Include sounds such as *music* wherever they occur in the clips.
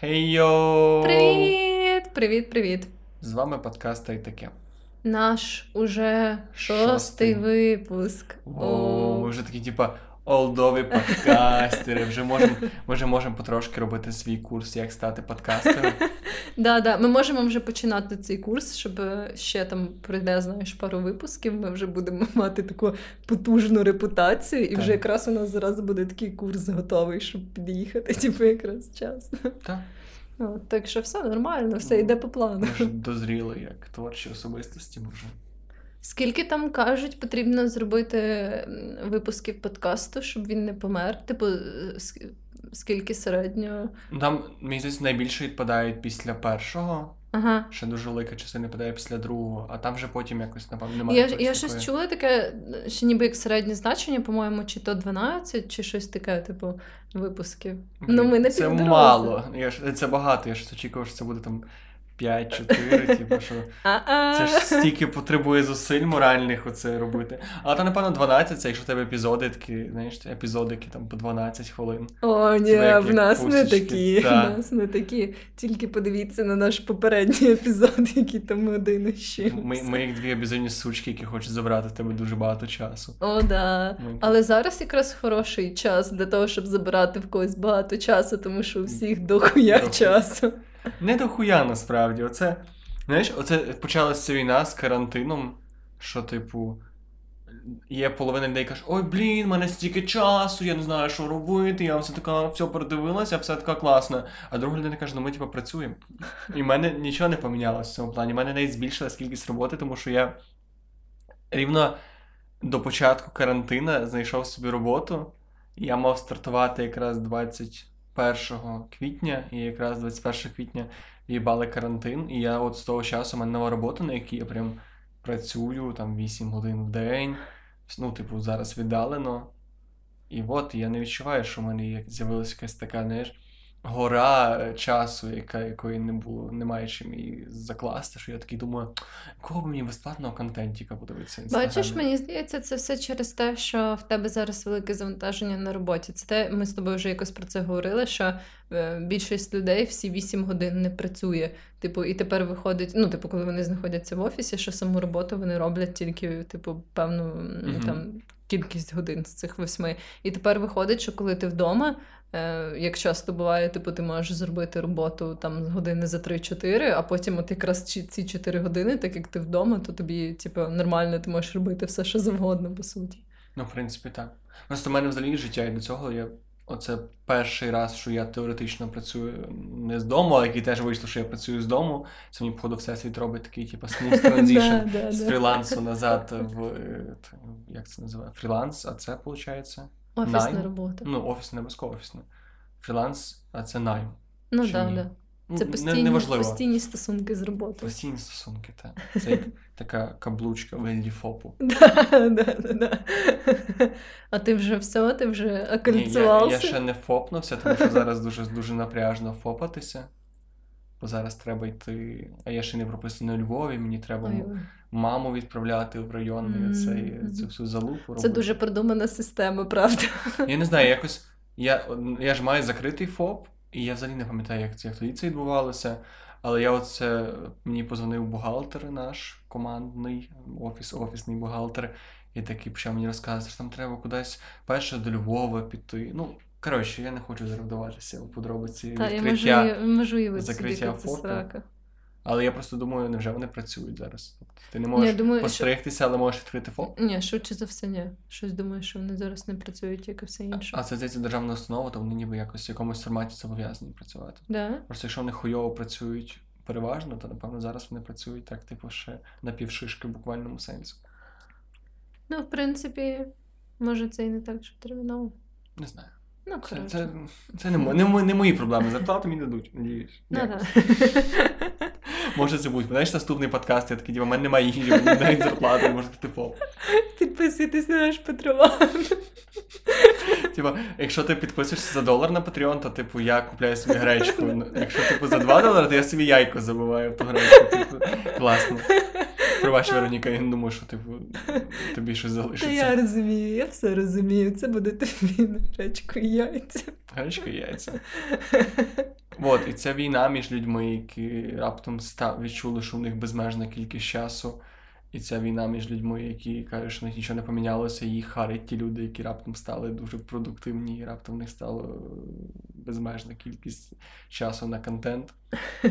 Хей-йо! Привіт! Привіт, привіт! З вами подкаст та й таке. Наш уже шостий, Шостий. випуск. О, ми вже такі, типа, олдові подкастери. Вже можемо ми вже можемо потрошки робити свій курс, як стати подкастером. Да, да. Ми можемо вже починати цей курс, щоб ще там прийде, знаєш, пару випусків. Ми вже будемо *laughs* мати таку потужну репутацію, і Так. вже якраз у нас зараз буде такий курс готовий, щоб під'їхати, *laughs* типу, якраз час. Так, От, так що все нормально, все йде по плану. ми вже дозріли як творчі особистості. Ми вже. Скільки там кажуть, потрібно зробити випусків подкасту, щоб він не помер? Типу, е, скільки середньо? Там, мені здається, найбільше відпадають після першого. Ага. Ще дуже велика частина відпадає після другого, а там вже потім якось, напевно, немає. Я, я щось чула таке, ще ніби як середнє значення, по-моєму, чи то 12, чи щось таке, типу, випусків. Ну, ми не Це мало. Я ж, це багато. Я ж очікував, що це буде там 5-4, типу, що це ж стільки потребує зусиль моральних оце робити. Але то, напевно, 12, це якщо в тебе епізоди такі, знаєш, епізодики там по 12 хвилин. О, ні, в нас не пусічки. такі. В нас не такі. Тільки подивіться на наш попередній епізод, який там один ще. Ми, ми як дві обізонні сучки, які хочуть забрати в тебе дуже багато часу. О, да. Ми- Але зараз якраз хороший час для того, щоб забирати в когось багато часу, тому що у всіх Дохуя. часу. Не дохуя насправді. Оце, знаєш, оце почалася війна з карантином, що, типу, є половина людей каже, ой, блін, мене стільки часу, я не знаю, що робити, я все така все передивилася, все така класна. А друга людина каже, ну ми типу працюємо. І в мене нічого не помінялося в цьому плані. У мене навіть збільшилась кількість роботи, тому що я рівно до початку карантину знайшов собі роботу. Я мав стартувати якраз 21 квітня, і якраз 21 квітня їбали карантин. І я от з того часу у мене нова робота, на якій я прям працюю там 8 годин в день. Ну, типу, зараз віддалено. І от я не відчуваю, що в мене з'явилася якась така, знаєш, гора е, часу, яка, якої не було, немає чим її закласти. Що я такий думаю, кого б мені безплатного контентіка подивитися? Бачиш, мені здається, це все через те, що в тебе зараз велике завантаження на роботі. Це те, ми з тобою вже якось про це говорили, що е, більшість людей всі 8 годин не працює. Типу, і тепер виходить, ну, типу, коли вони знаходяться в офісі, що саму роботу вони роблять тільки, типу, певну Мгм. там кількість годин з цих восьми. І тепер виходить, що коли ти вдома. Е, Як часто буває, типу, ти можеш зробити роботу там години за 3-4, а потім от якраз ці- ці 4 години, так як ти вдома, то тобі, типу, нормально ти можеш робити все, що завгодно, по суті. Ну, в принципі, так. Просто в мене взагалі життя і до цього я. Оце перший раз, що я теоретично працюю не з дому, але який теж вийшло, що я працюю з дому. Це мені, походу, всесвіт робить такий, типу, *laughs* Да, да, з фрілансу назад *laughs* в е, як це називає? Фріланс, а це виходить. Офісна найм? робота. Ну, офісне, не обов'язково офісне. Фріланс, а це найм. Ну чи так, ні? да. Ну, Це не- постійні, неважливо. постійні стосунки з роботою. Постійні стосунки, так. Це як *laughs* така каблучка в ФОПу. *laughs* Да, да, да, да. А ти вже все, ти вже Ні, я, окольцювався? я ще не фопнувся, тому що зараз дуже, дуже напряжно фопатися. Бо зараз треба йти. А я ще не прописаний у Львові, мені треба Ой, маму відправляти в районний Мгм, оцей, мгм. цю всю залупу. Це дуже продумана система, правда. Я не знаю, якось. Я, я ж маю закритий ФОП, і я взагалі не пам'ятаю, як це як тоді це відбувалося. Але я оце мені позвонив бухгалтер наш командний, офіс, офісний бухгалтер, і такий почав мені розказувати, що там треба кудись перше до Львова піти. Ну, коротше, я не хочу зараз вдаватися у подробиці Та, я можу, відкриття. я можу собі, закриття як фото. срака. Але я просто думаю, невже вони працюють зараз? Тобто ти не можеш я думаю, що- постригтися, але можеш відкрити ФОП. Ні, швидше за все, ні. Щось думаю, що вони зараз не працюють, як і все інше. А це здається державна установа, то вони ніби якось в якомусь форматі зобов'язані працювати. Да? Просто якщо вони хуйово працюють переважно, то напевно зараз вони працюють так, типу, ще на півшишки в буквальному сенсі. Ну, в принципі, може, це і не так вже терміново. Не знаю. Ну, Це, це, це не, не, не мої проблеми. Зарплату мені дадуть, надіюсь. Ну, да. *laughs* Може це бути. Знаєш, наступний подкаст, я такий, типу, в мене немає їжі, мені дають зарплату, може ти ФОП. *laughs* Підписуйтесь на наш патреон. Типа, якщо ти підписуєшся за долар на Patreon, то типу я купляю собі гречку. Ну, Якщо типу за 2 долари, то я собі яйко забиваю в ту гречку. Типу, класно. Пробач, Вероніка, я не думаю, що типу тобі щось Та я розумію, я все розумію. Це буде тобі на речку і яйця. Гречка і яйця. От, і це війна між людьми, які раптом став, відчули, що в них безмежна кількість часу. І це війна між людьми, які кажуть, що в них нічого не помінялося, їх харять ті люди, які раптом стали дуже продуктивні, і раптом в них стало безмежна кількість часу на контент. *laughs*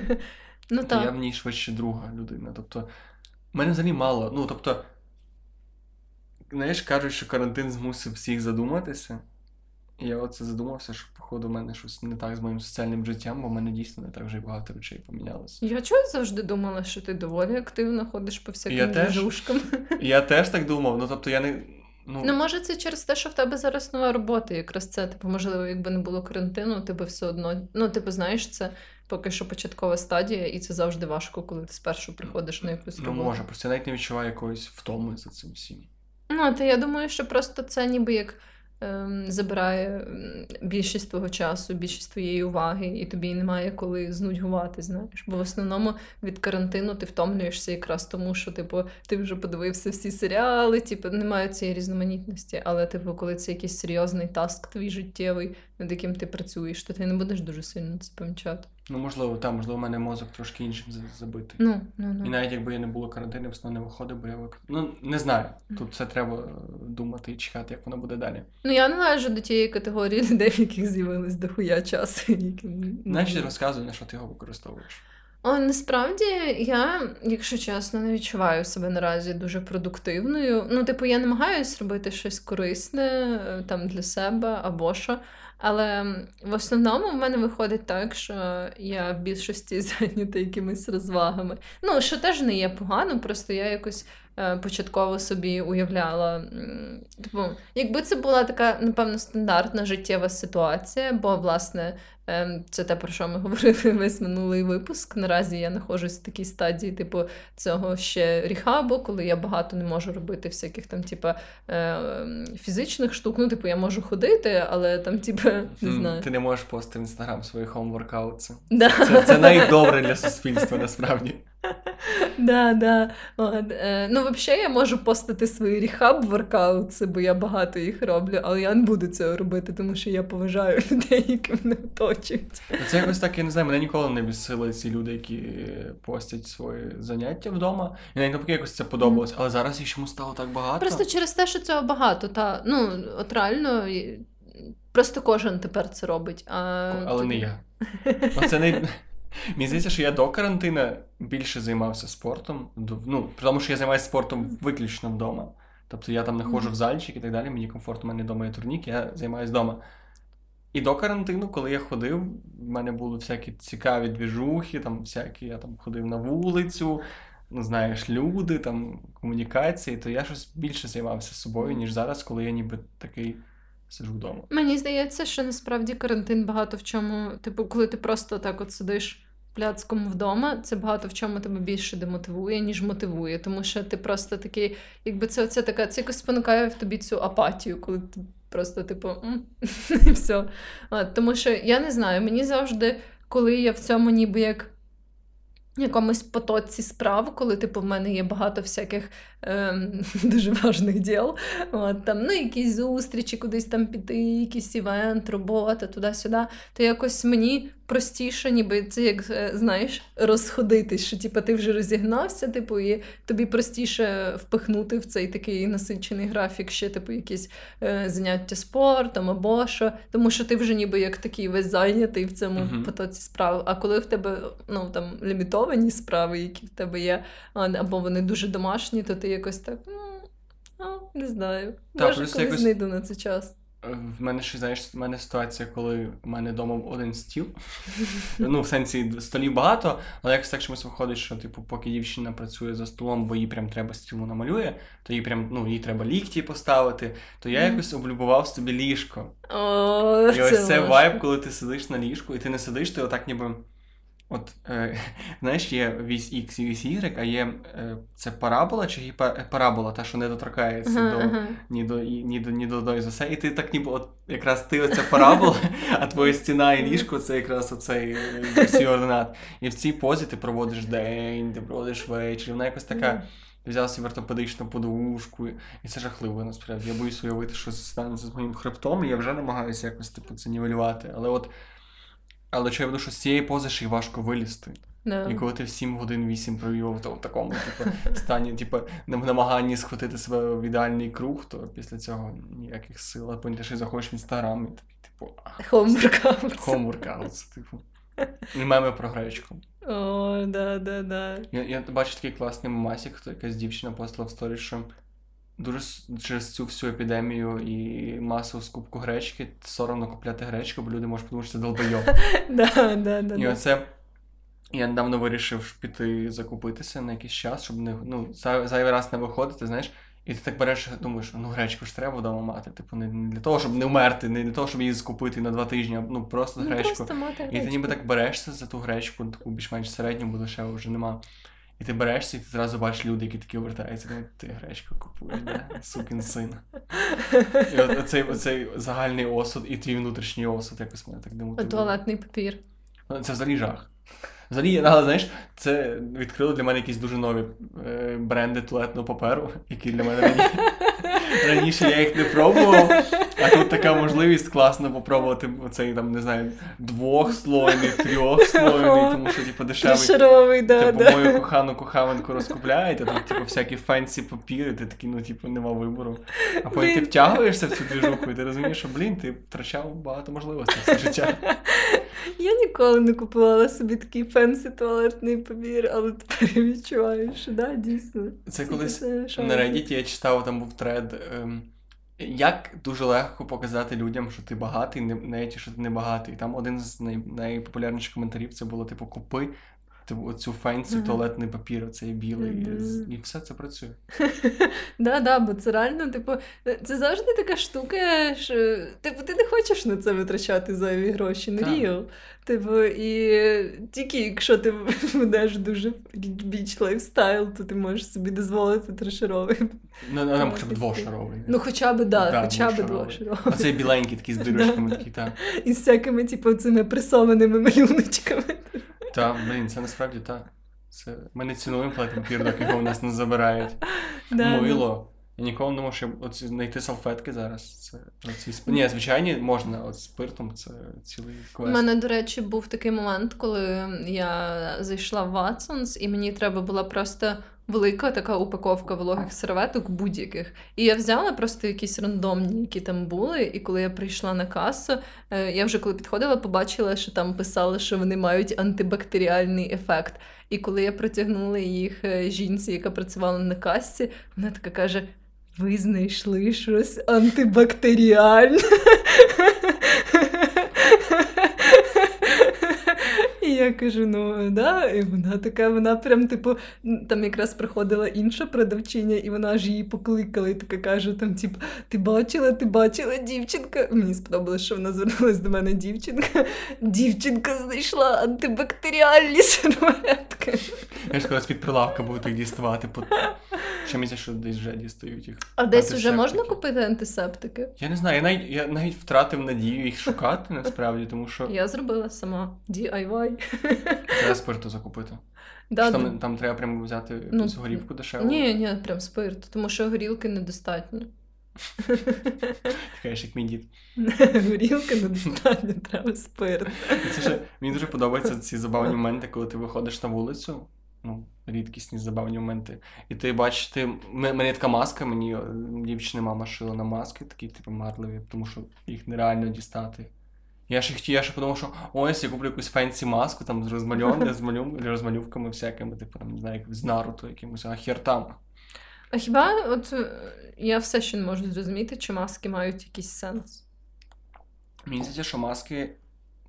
Ну То я в ній швидше друга людина. Тобто, в мене взагалі мало. Ну, тобто, знаєш, кажуть, що карантин змусив всіх задуматися. Я оце задумався, що, походу, в мене щось не так з моїм соціальним життям, бо в мене дійсно не так вже й багато речей помінялося. Я чогось завжди думала, що ти доволі активно ходиш по всяким Я теж. я теж так думав, ну тобто я не. Ну, Ну, може, це через те, що в тебе зараз нова робота, якраз це, типу, можливо, якби не було карантину, ти би все одно. Ну, типу, знаєш, це поки що початкова стадія, і це завжди важко, коли ти спершу приходиш на якусь ну роботу. може, просто я навіть не відчуваю якоїсь втоми за цим всім. Ну, то я думаю, що просто це ніби як забирає більшість твого часу, більшість твоєї уваги, і тобі немає коли знудьгувати, знаєш. Бо в основному від карантину ти втомлюєшся якраз тому, що типу, ти вже подивився всі серіали, типу, немає цієї різноманітності. Але, типу, коли це якийсь серйозний таск твій життєвий, над яким ти працюєш, то ти не будеш дуже сильно це помічати. Ну, можливо, там, можливо, у мене мозок трошки іншим за- забитий. Ну, ну, ну. І навіть якби я не було карантину, я б не виходив, бо я вик... Ну, не знаю. Тут все треба е, думати і чекати, як воно буде далі. Ну, я належу до тієї категорії людей, в яких з'явилось дохуя часу. Яким... Значить, розказуй, на що ти його використовуєш. О, насправді я, якщо чесно, не відчуваю себе наразі дуже продуктивною. Ну, типу, я намагаюся робити щось корисне е, там для себе або що. Але в основному в мене виходить так, що я в більшості *laughs* зайнята якимись розвагами. Ну, що теж не є погано, просто я якось початково собі уявляла. м, Типу, якби це була така, напевно, стандартна життєва ситуація, бо, власне, Ем, Це те, про що ми *laughs* говорили весь минулий випуск. Наразі я знаходжусь в такій стадії, типу, цього ще ріхабу, коли я багато не можу робити всяких там, типу, е, фізичних штук. Ну, типу, я можу ходити, але там, типу, не знаю. Ти не можеш постити в інстаграм свої хоум-воркаути. Да. Це, це найдобре для суспільства, насправді. *laughs* Да, да. Е, ну, взагалі, я можу постити свої ріхаб воркаутси, бо я багато їх роблю, але я не буду цього робити, тому що я поважаю *laughs* людей, які мене оточують. Ну, Це якось так, я не знаю, мене ніколи не бісили ці люди, які постять свої заняття вдома. І навіть навпаки якось це подобалось, але зараз їх чомусь стало так багато. Просто через те, що цього багато, та ну от реально просто кожен тепер це робить. А Але не я. Оце не... Мені здається, що я до карантину більше займався спортом. Ну, тому, що я займаюся спортом виключно вдома. Тобто я там не ходжу в зальчик і так далі, мені комфортно, у мене вдома є турнік, я займаюся вдома. І до карантину, коли я ходив, в мене були всякі цікаві двіжухи, там всякі, я там ходив на вулицю, ну знаєш, люди, там комунікації, то я щось більше займався собою, ніж зараз, коли я ніби такий сиджу вдома. Мені здається, що насправді карантин багато в чому, типу, коли ти просто так от сидиш пляцком вдома, це багато в чому тебе більше демотивує, ніж мотивує. Тому що ти просто такий, якби це оце така, це якось спонукає в тобі цю апатію, коли ти просто, типу, *laughs* і все. Тому що я не знаю, мені завжди, коли я в цьому ніби як. Якомусь потоці справ, коли типу в мене є багато всяких ем, *laughs* дуже важних діл. От, там, ну, якісь зустрічі, кудись там піти, якийсь івент, робота, туди-сюди. То якось мені простіше, ніби це як е, знаєш, розходитись, що типу, ти вже розігнався, типу, і тобі простіше впихнути в цей такий насичений графік ще, типу, якісь е, заняття спортом або що. Тому що ти вже ніби як такий весь зайнятий в цьому Мгм. потоці справ. А коли в тебе ну, там, лімітовані справи, які в тебе є, або вони дуже домашні, то ти якось так. «М, не знаю. Та, Може, колись якось- знайду на це час. В мене ще, знаєш, в мене ситуація, коли в мене вдома один стіл. ну, в сенсі столів багато, але якось так чомусь виходить, що, типу, поки дівчина працює за столом, бо їй прям треба стіл намалює, то їй прям, ну, їй треба лікті поставити, то я якось облюбував собі ліжко. О, І ось це важко. вайб, коли ти сидиш на ліжку, і ти не сидиш, ти отак ніби. От, е, *laughs* знаєш, є вісь X і вісь Y, а є е, це парабола чи гіпер... парабола, та, що не доторкається Ага, до ага. ні до і- ні до ні до усе. І ти так ніби от якраз ти оце парабола, *laughs* а твоя стіна і ліжко це якраз оцей е, ординат. І в цій позі ти проводиш день, ти проводиш вечір. Вона якось така. Ти взяв собі ортопедичну подушку, і це жахливо насправді. Я боюсь уявити, що станеться з моїм хребтом, і я вже намагаюся якось типу це нівелювати. Але от Але біда, що з цієї пози ще й важко вилізти. Да. І коли ти в 7 годин 8 провів то в такому, типу, стані, типу, в намаганні схватити себе в ідеальний круг, то після цього ніяких сил. А потім ти ще заходиш в інстаграм і такий, типу, *laughs* workouts. типу. І меми про гречку. О, да, да, да. Я, я бачу такий класний мемасік, хто якась дівчина постила в сторі, що дуже через цю всю епідемію і масову скупку гречки соромно купляти гречку, бо люди можуть подумати, що це долбойоб. *laughs* Да, да, да, І оце я недавно вирішив піти закупитися на якийсь час, щоб не ну, зайвий раз не виходити, знаєш. І ти так береш, думаєш, ну гречку ж треба вдома мати. Типу, не, для того, щоб не вмерти, не для того, щоб її скупити на два тижні, а ну просто Ну, гречку. просто мати І ти ніби так берешся за ту гречку, таку більш-менш середню, бо дешево вже нема. І ти берешся, і ти зразу бачиш люди, які такі обертаються, думають, ти гречку купуєш, да? сукін син. І оцей, оцей загальний осуд і твій внутрішній осуд якось мене так демотивує. Туалетний папір. Ну, Це взагалі жах. Взагалі, але знаєш, це відкрило для мене якісь дуже нові е, бренди туалетного паперу, які для мене рані... *laughs* раніше я їх не пробував. А тут така можливість класно попробувати цей там, не знаю, двохслойний, трьохслойний, тому що типу дешевий. Шаровий, да, Типу, да. мою кохану кохавинку розкупляєте, тут типу всякі fancy папіри, ти такий, ну типу, нема вибору. А потім ти втягуєшся в цю двіжуху, і ти розумієш, що блін, ти втрачав багато можливостей все життя. *laughs* Я ніколи не купувала собі такий fancy туалетний папір, але тепер відчуваю, що да, дійсно. Це колись Це. На Reddit я читав, там був тред. Ем, як дуже легко показати людям, що ти багатий, не- навіть що ти не багатий. Там один з най, найпопулярніших коментарів це було: типу, купи оцю fancy Мгм. туалетний папір, оцей білий, з- і все це працює. *laughs* Да, да, бо це реально, типу, це завжди така штука, що типу, ти не хочеш на це витрачати зайві гроші, Так. real. Типу, і тільки якщо ти *laughs* ведеш дуже rich lifestyle, то ти можеш собі дозволити тришаровий. Ну, ну, там Ну, хоча б двошаровий. Ну, хоча б, да, хоча б двошаровий. Оцей біленький такий з *laughs* дирочками, такий, так. І з всякими, типу, цими пресованими малюночками. Та, блін, це насправді так. Це... Ми не цінуємо папір, доки його у нас не забирають. *laughs* Да. Мило. Я ніколи не що оці, знайти салфетки зараз. Це оці. Ні, звичайні можна, от спиртом це цілий квест. У мене, до речі, був такий момент, коли я зайшла в Watsons, і мені треба була просто велика така упаковка вологих серветок будь-яких. І я взяла просто якісь рандомні, які там були. І коли я прийшла на касу, е, я вже коли підходила, побачила, що там писали, що вони мають антибактеріальний ефект. І коли я протягнула їх е, жінці, яка працювала на касі, вона така каже: ви знайшли щось антибактеріальне. *laughs* я кажу, ну да, і вона така, вона прям, типу, там якраз приходила інша продавчиня, і вона ж її покликала, і така каже: там, типу, ти бачила, ти бачила дівчинка. Мені сподобалось, що вона звернулася до мене дівчинка. Дівчинка знайшла антибактеріальні серветки. Я ж колись під прилавка буду їх діставати. По... Що мені що десь вже дістають їх. А десь вже можна купити антисептики? Я не знаю, я навіть, я навіть втратив надію їх шукати насправді, тому що Я зробила сама DIY. Треба *laughs* спирту закупити. Да, ну, там, там треба прямо взяти Ну, якусь горівку дешеву. Ні, ні, прям спирт, тому що горілки недостатньо. *laughs* Така ж, як мій дід. *laughs* Горілки недостатньо, треба спирт. Це ще мені дуже подобаються ці забавні моменти, коли ти виходиш на вулицю. Ну, рідкісні забавні моменти. І ти бачиш, ти. мене така маска, мені е, дівчини мама шила на маски, такі, типу, марливі, тому що їх нереально дістати. Я ще хотів, я ще подумав, що ось я куплю якусь фенсі маску там з розмальовками, з розмальовками всякими, типу, там, не знаю, як з Наруто якимось, а хер там. А хіба от е, я все ще не можу зрозуміти, чи маски мають якийсь сенс? Мені здається, що маски.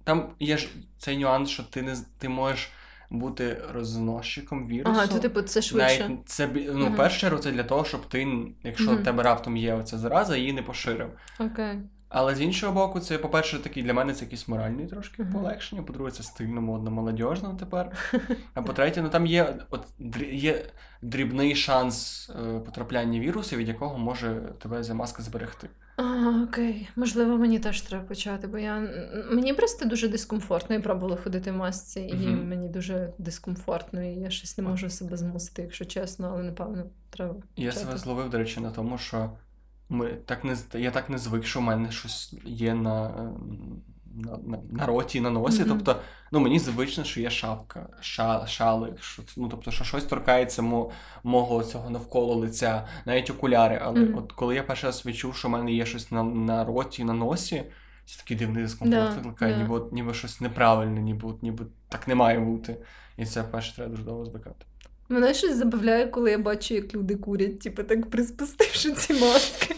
Там є ж цей нюанс, що ти не ти можеш бути розносчиком вірусу. Ага, то типу це швидше. Навіть це ну, першу чергу, це для того, щоб ти, якщо в тебе раптом є оця зараза, її не поширив. Окей. Але з іншого боку, це, по-перше, такий для мене це якийсь моральний трошки Мгм. полегшення. По-друге, це стильно, модно, молодіжно тепер. *laughs* А по-третє, ну там є, от, є дрібний шанс е, потрапляння вірусу, від якого може тебе за маска зберегти. А, окей. Можливо, мені теж треба почати, бо я мені просто дуже дискомфортно. Я пробувала ходити в масці, і Мгм. мені дуже дискомфортно, і я щось не можу себе змусити, якщо чесно, але напевно треба. Я почати. себе зловив, до речі, на тому, що ми так не я так не звик, що в мене щось є на, е, на, на, на роті на носі. Мгм. Тобто, ну мені звично, що є шапка, ша, шалик, що, ну, тобто, що щось торкається мо, мого цього навколо лиця, навіть окуляри. Але Мгм. от коли я перший раз відчув, що в мене є щось на, на роті на носі, це такий дивний дискомфорт Да, викликає, да. ніби, от- ніби щось неправильне, ніби, ніби так не має бути. І це перше треба дуже довго звикати. Мене щось забавляє, коли я бачу, як люди курять, типу так приспустивши ці маски.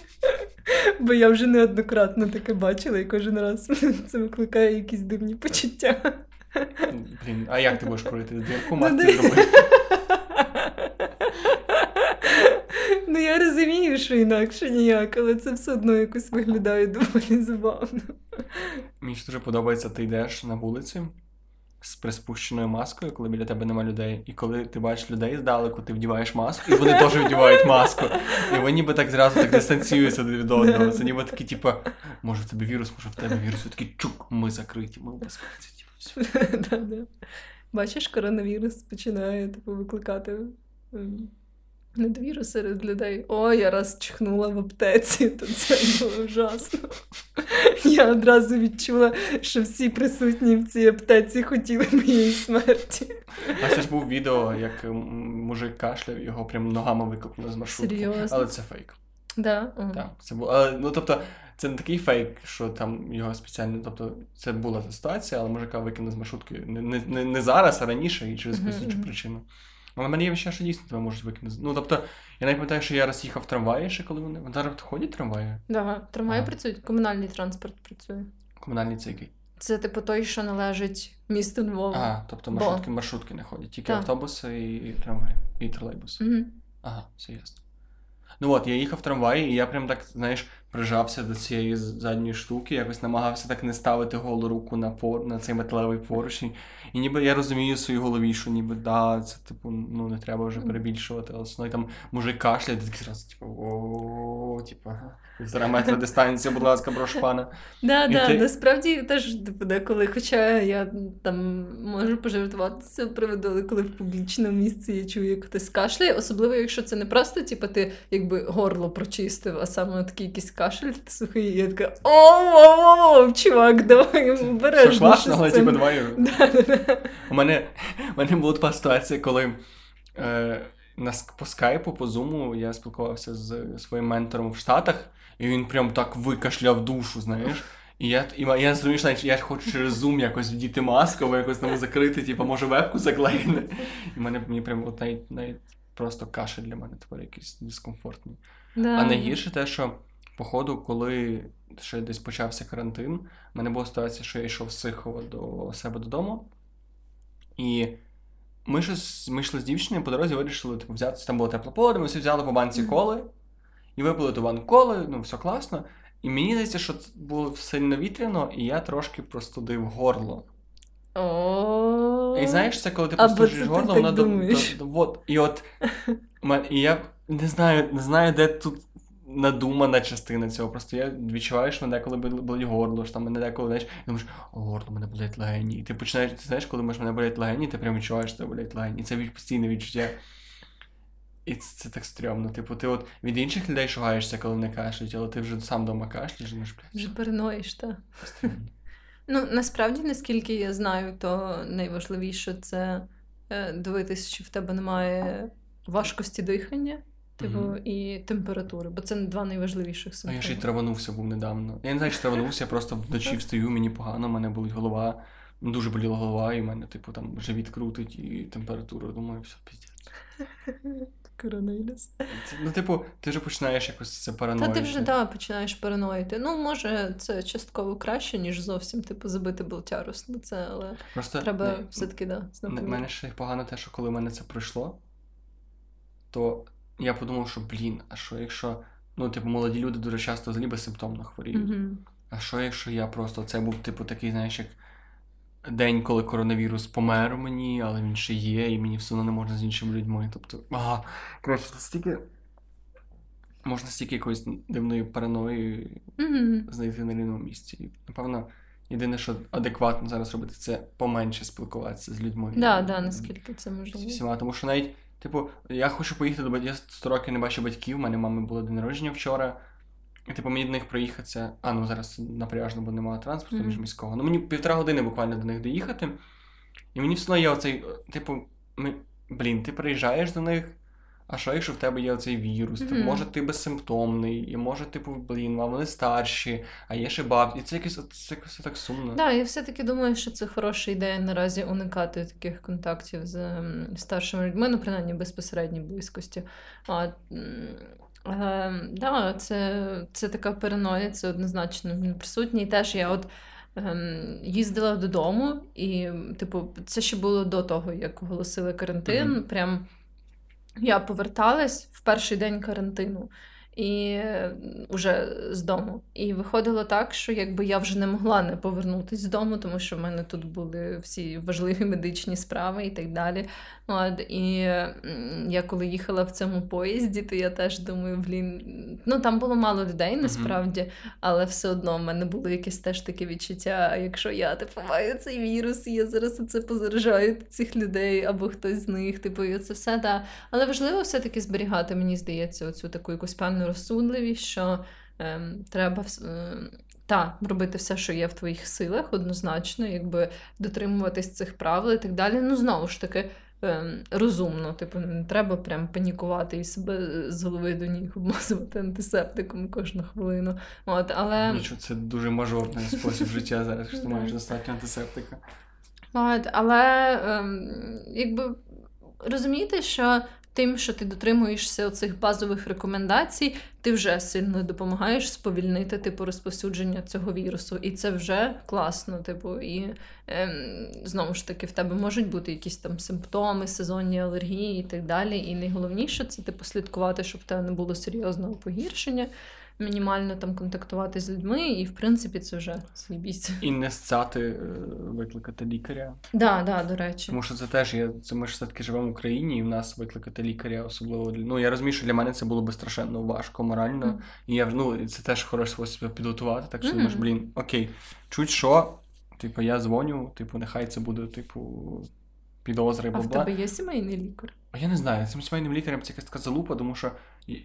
*laughs* Бо я вже неоднократно таке бачила, і кожен раз *laughs* це викликає якісь дивні почуття. Блін, а як ти будеш курити? Дірку Ну, масти зробити? *laughs* Ну, я розумію, що інакше ніяк, але це все одно якось виглядає доволі забавно. Мені ж дуже подобається, ти йдеш на вулиці з приспущеною маскою, коли біля тебе нема людей. І коли ти бачиш людей здалеку, ти вдіваєш маску, і вони теж вдівають маску. І вони ніби так зразу так дистанціюються від одного. Це ніби такі, типу, може в тебе вірус, може в тебе вірус. І такі чук, ми закриті, ми в безпеці. Типу, все. *laughs* Бачиш, коронавірус починає типу, викликати ем, недовіру серед людей. О, я раз чихнула в аптеці, то це було ужасно. Я одразу відчула, що всі присутні в цій аптеці хотіли моєї смерті. А це ж був відео, як мужик кашляв, його прям ногами викопнули з маршрутки. Серйозно? Але це фейк. Да? О. Так, це було. Але, ну тобто, це не такий фейк, що там його спеціально. Тобто, це була ситуація, але мужика викинули з маршрутки не, не, не, не зараз, а раніше і через якусь іншу причину. Але в мене є ще, що дійсно тебе можуть викинути. Ну тобто, я навіть пам'ятаю, що я раз їхав в трамваї ще коли вони. Зараз ходять трамваї? Да, трамваї Ага. працюють, комунальний транспорт працює. Комунальний це який? Це типу той, що належить місту Львову. Ага, тобто Бо. маршрутки, маршрутки не ходять, тільки Так. автобуси і, і трамваї, і тролейбуси. Угу. Ага, все ясно. Ну от, я їхав в трамваї, і я прям так, знаєш, прижався до цієї задньої штуки, якось намагався так не ставити голу руку на пор, на цей металевий поручень. І ніби я розумію в своїй голові, що ніби да, це типу, ну не треба вже перебільшувати. Але ну, і там мужик кашляє, ти такий зразу, типу, о, типу, півтора метра дистанція, будь ласка, прошу пана. Да, да, ти- насправді теж типу, деколи, хоча я там можу пожартувати з цього приводу, але коли в публічному місці я чую, як хтось кашляє, особливо якщо це не просто, типу, ти якби горло прочистив, а саме такий якийсь кашель сухий, і я така о чувак, давай обережно. класно, але типу, давай. *laughs* Да, да, да. У мене, у мене була така ситуація, коли е, на, по скайпу, по зуму я спілкувався з своїм ментором в Штатах, і він прям так викашляв душу, знаєш. І я, і я зрозумів, що я хочу через Zoom якось вдіти маску, або якось там закрити, типу, може вебку заклеїти. І мене мені прям от навіть, навіть просто кашель для мене тепер якийсь дискомфортний. Да. А найгірше те, що походу, коли ще десь почався карантин, в мене була ситуація, що я йшов з Сихова до себе додому. І ми щось ми йшли з дівчиною по дорозі вирішили типу, взяти. Там була тепла погода, ми всі взяли по банці коли і випили ту банку коли, ну все класно. І мені здається, що це було сильно вітряно, і я трошки простудив горло. І знаєш, це коли ти простужиш горло, воно до, і от і я не знаю, не знаю, де тут надумана частина цього. Просто я відчуваю, що мене деколи болить горло, що там мене деколи, знаєш, і думаєш, о, горло, мене болять легені. І ти починаєш, ти знаєш, коли можеш мене болять легені, ти прям відчуваєш, що тебе болять легені. І це постійне відчуття. І це, це так стрьомно. Типу, ти от від інших людей шугаєшся, коли не кашляють, але ти вже сам вдома кашляєш, думаєш, блядь, Вже що так. *laughs* Ну, насправді, наскільки я знаю, то найважливіше це е, дивитися, чи в тебе немає важкості дихання, типу, Мгм. і температури, бо це два найважливіших А я ще й траванувся був недавно. Я не знаю, чи траванувся, я просто вночі встаю, мені погано, мене болить голова. Дуже боліла голова, і в мене, типу, там живіт крутить і температура. Думаю, все, піздець. *laughs* Коронавірус. Ну, типу, ти вже починаєш якось це Та ти вже да, починаєш параноїти. Ну, може, це частково краще, ніж зовсім типу забити болтярус на це, але Просто треба не- все-таки да, не- мене ще погано те, що коли в мене це пройшло, то я подумав, що блін, а що якщо. Ну, типу, молоді люди дуже часто взагалі безсимптомно хворіють. Угу. А що якщо я просто це був, типу, такий, знаєш, як день, коли коронавірус помер мені, але він ще є, і мені все одно не можна з іншими людьми. Тобто, ага, коротше, стільки. Можна стільки якоїсь дивної параної Угу. знайти на рівному місці. І, напевно, єдине, що адекватно зараз робити, це поменше спілкуватися з людьми. Да, да, наскільки це можливо. всіма. Тому що навіть, типу, я хочу поїхати до батьків, я 100 років не бачу батьків, у мене мами було день народження вчора. І типу мені до них проїхатися. А, ну зараз напряжно, бо немає транспорту Мгм. міжміського. Ну мені півтора години буквально до них доїхати. І мені все одно є оцей, типу, ми, блін, ти приїжджаєш до них. А що, якщо в тебе є оцей вірус? Типу, Мгм. може, ти безсимптомний, і може, типу, блін, а вони старші, а є ще баб. І це якось це якось так сумно. Да, я все-таки думаю, що це хороша ідея наразі уникати таких контактів з старшими людьми, ну, принаймні безпосередній близькості. А, м, е, да, це, це така параноя, це однозначно присутній. Теж я от ем, їздила додому, і, типу, це ще було до того, як оголосили карантин. Мгм. Прям я поверталась в перший день карантину. І е, уже з дому. І виходило так, що якби я вже не могла не повернутися з дому, тому що в мене тут були всі важливі медичні справи і так далі. От, і я коли їхала в цьому поїзді, то я теж думаю, блін, ну там було мало людей насправді, але все одно в мене було якесь теж таке відчуття. Якщо я типу маю цей вірус, і я зараз це позаражаю цих людей або хтось з них, типу, і це все да. Але важливо все-таки зберігати, мені здається, оцю таку якусь певну розсудливість, що ем, треба ем, та, робити все, що є в твоїх силах, однозначно, якби дотримуватись цих правил і так далі. Ну, знову ж таки, ем, розумно. Типу, не треба прям панікувати і себе з голови до ніг обмазувати антисептиком кожну хвилину. От, але... Нічого, це дуже мажорний спосіб життя зараз, що ти маєш достатньо антисептика. От, але ем, якби розумієте, що тим, що ти дотримуєшся цих базових рекомендацій, ти вже сильно допомагаєш сповільнити типу розповсюдження цього вірусу. І це вже класно. Типу, і ем, знову ж таки, в тебе можуть бути якісь там симптоми, сезонні алергії і так далі. І найголовніше це типу слідкувати, щоб в тебе не було серйозного погіршення. Мінімально там контактувати з людьми, і в принципі це вже заєбісь. І не сцяти е, викликати лікаря. Да, да, до речі. Тому що це теж є. Це ми ж все-таки живемо в Україні, і в нас викликати лікаря, особливо для. Ну я розумію, що для мене це було би страшенно важко морально. Мгм. І я ну, це теж хороший спосіб підготувати. Так що думаєш, блін, окей, чуть що, типу, я дзвоню, типу, нехай це буде, типу, підозри, А в тебе є сімейний лікар? А я не знаю, цим сімейним лікарем це якась така залупа, тому що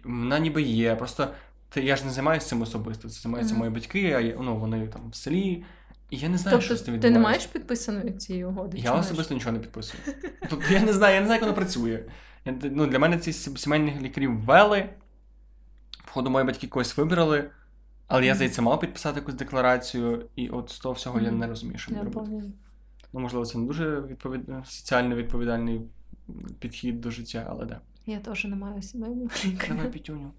вона ніби є. Просто ти, я ж не займаюся цим особисто. Це займаються Мгм. мої батьки, а я, ну, вони там в селі. І я не знаю, Тобто що з цим ти не маєш підписаної цієї угоди? Я особисто нічого не підписую. Тобто я не знаю, я не знаю, як воно працює. Я, ну, для мене ці сім- сімейних лікарів ввели. Входу мої батьки когось вибрали, але я, здається, мав підписати якусь декларацію, і от з того всього я не розумію, що мені робити. Ну, можливо, це не дуже відповід... соціально відповідальний підхід до життя, але да. Я теж не маю сімейного Давай, лікаря. Пітюню.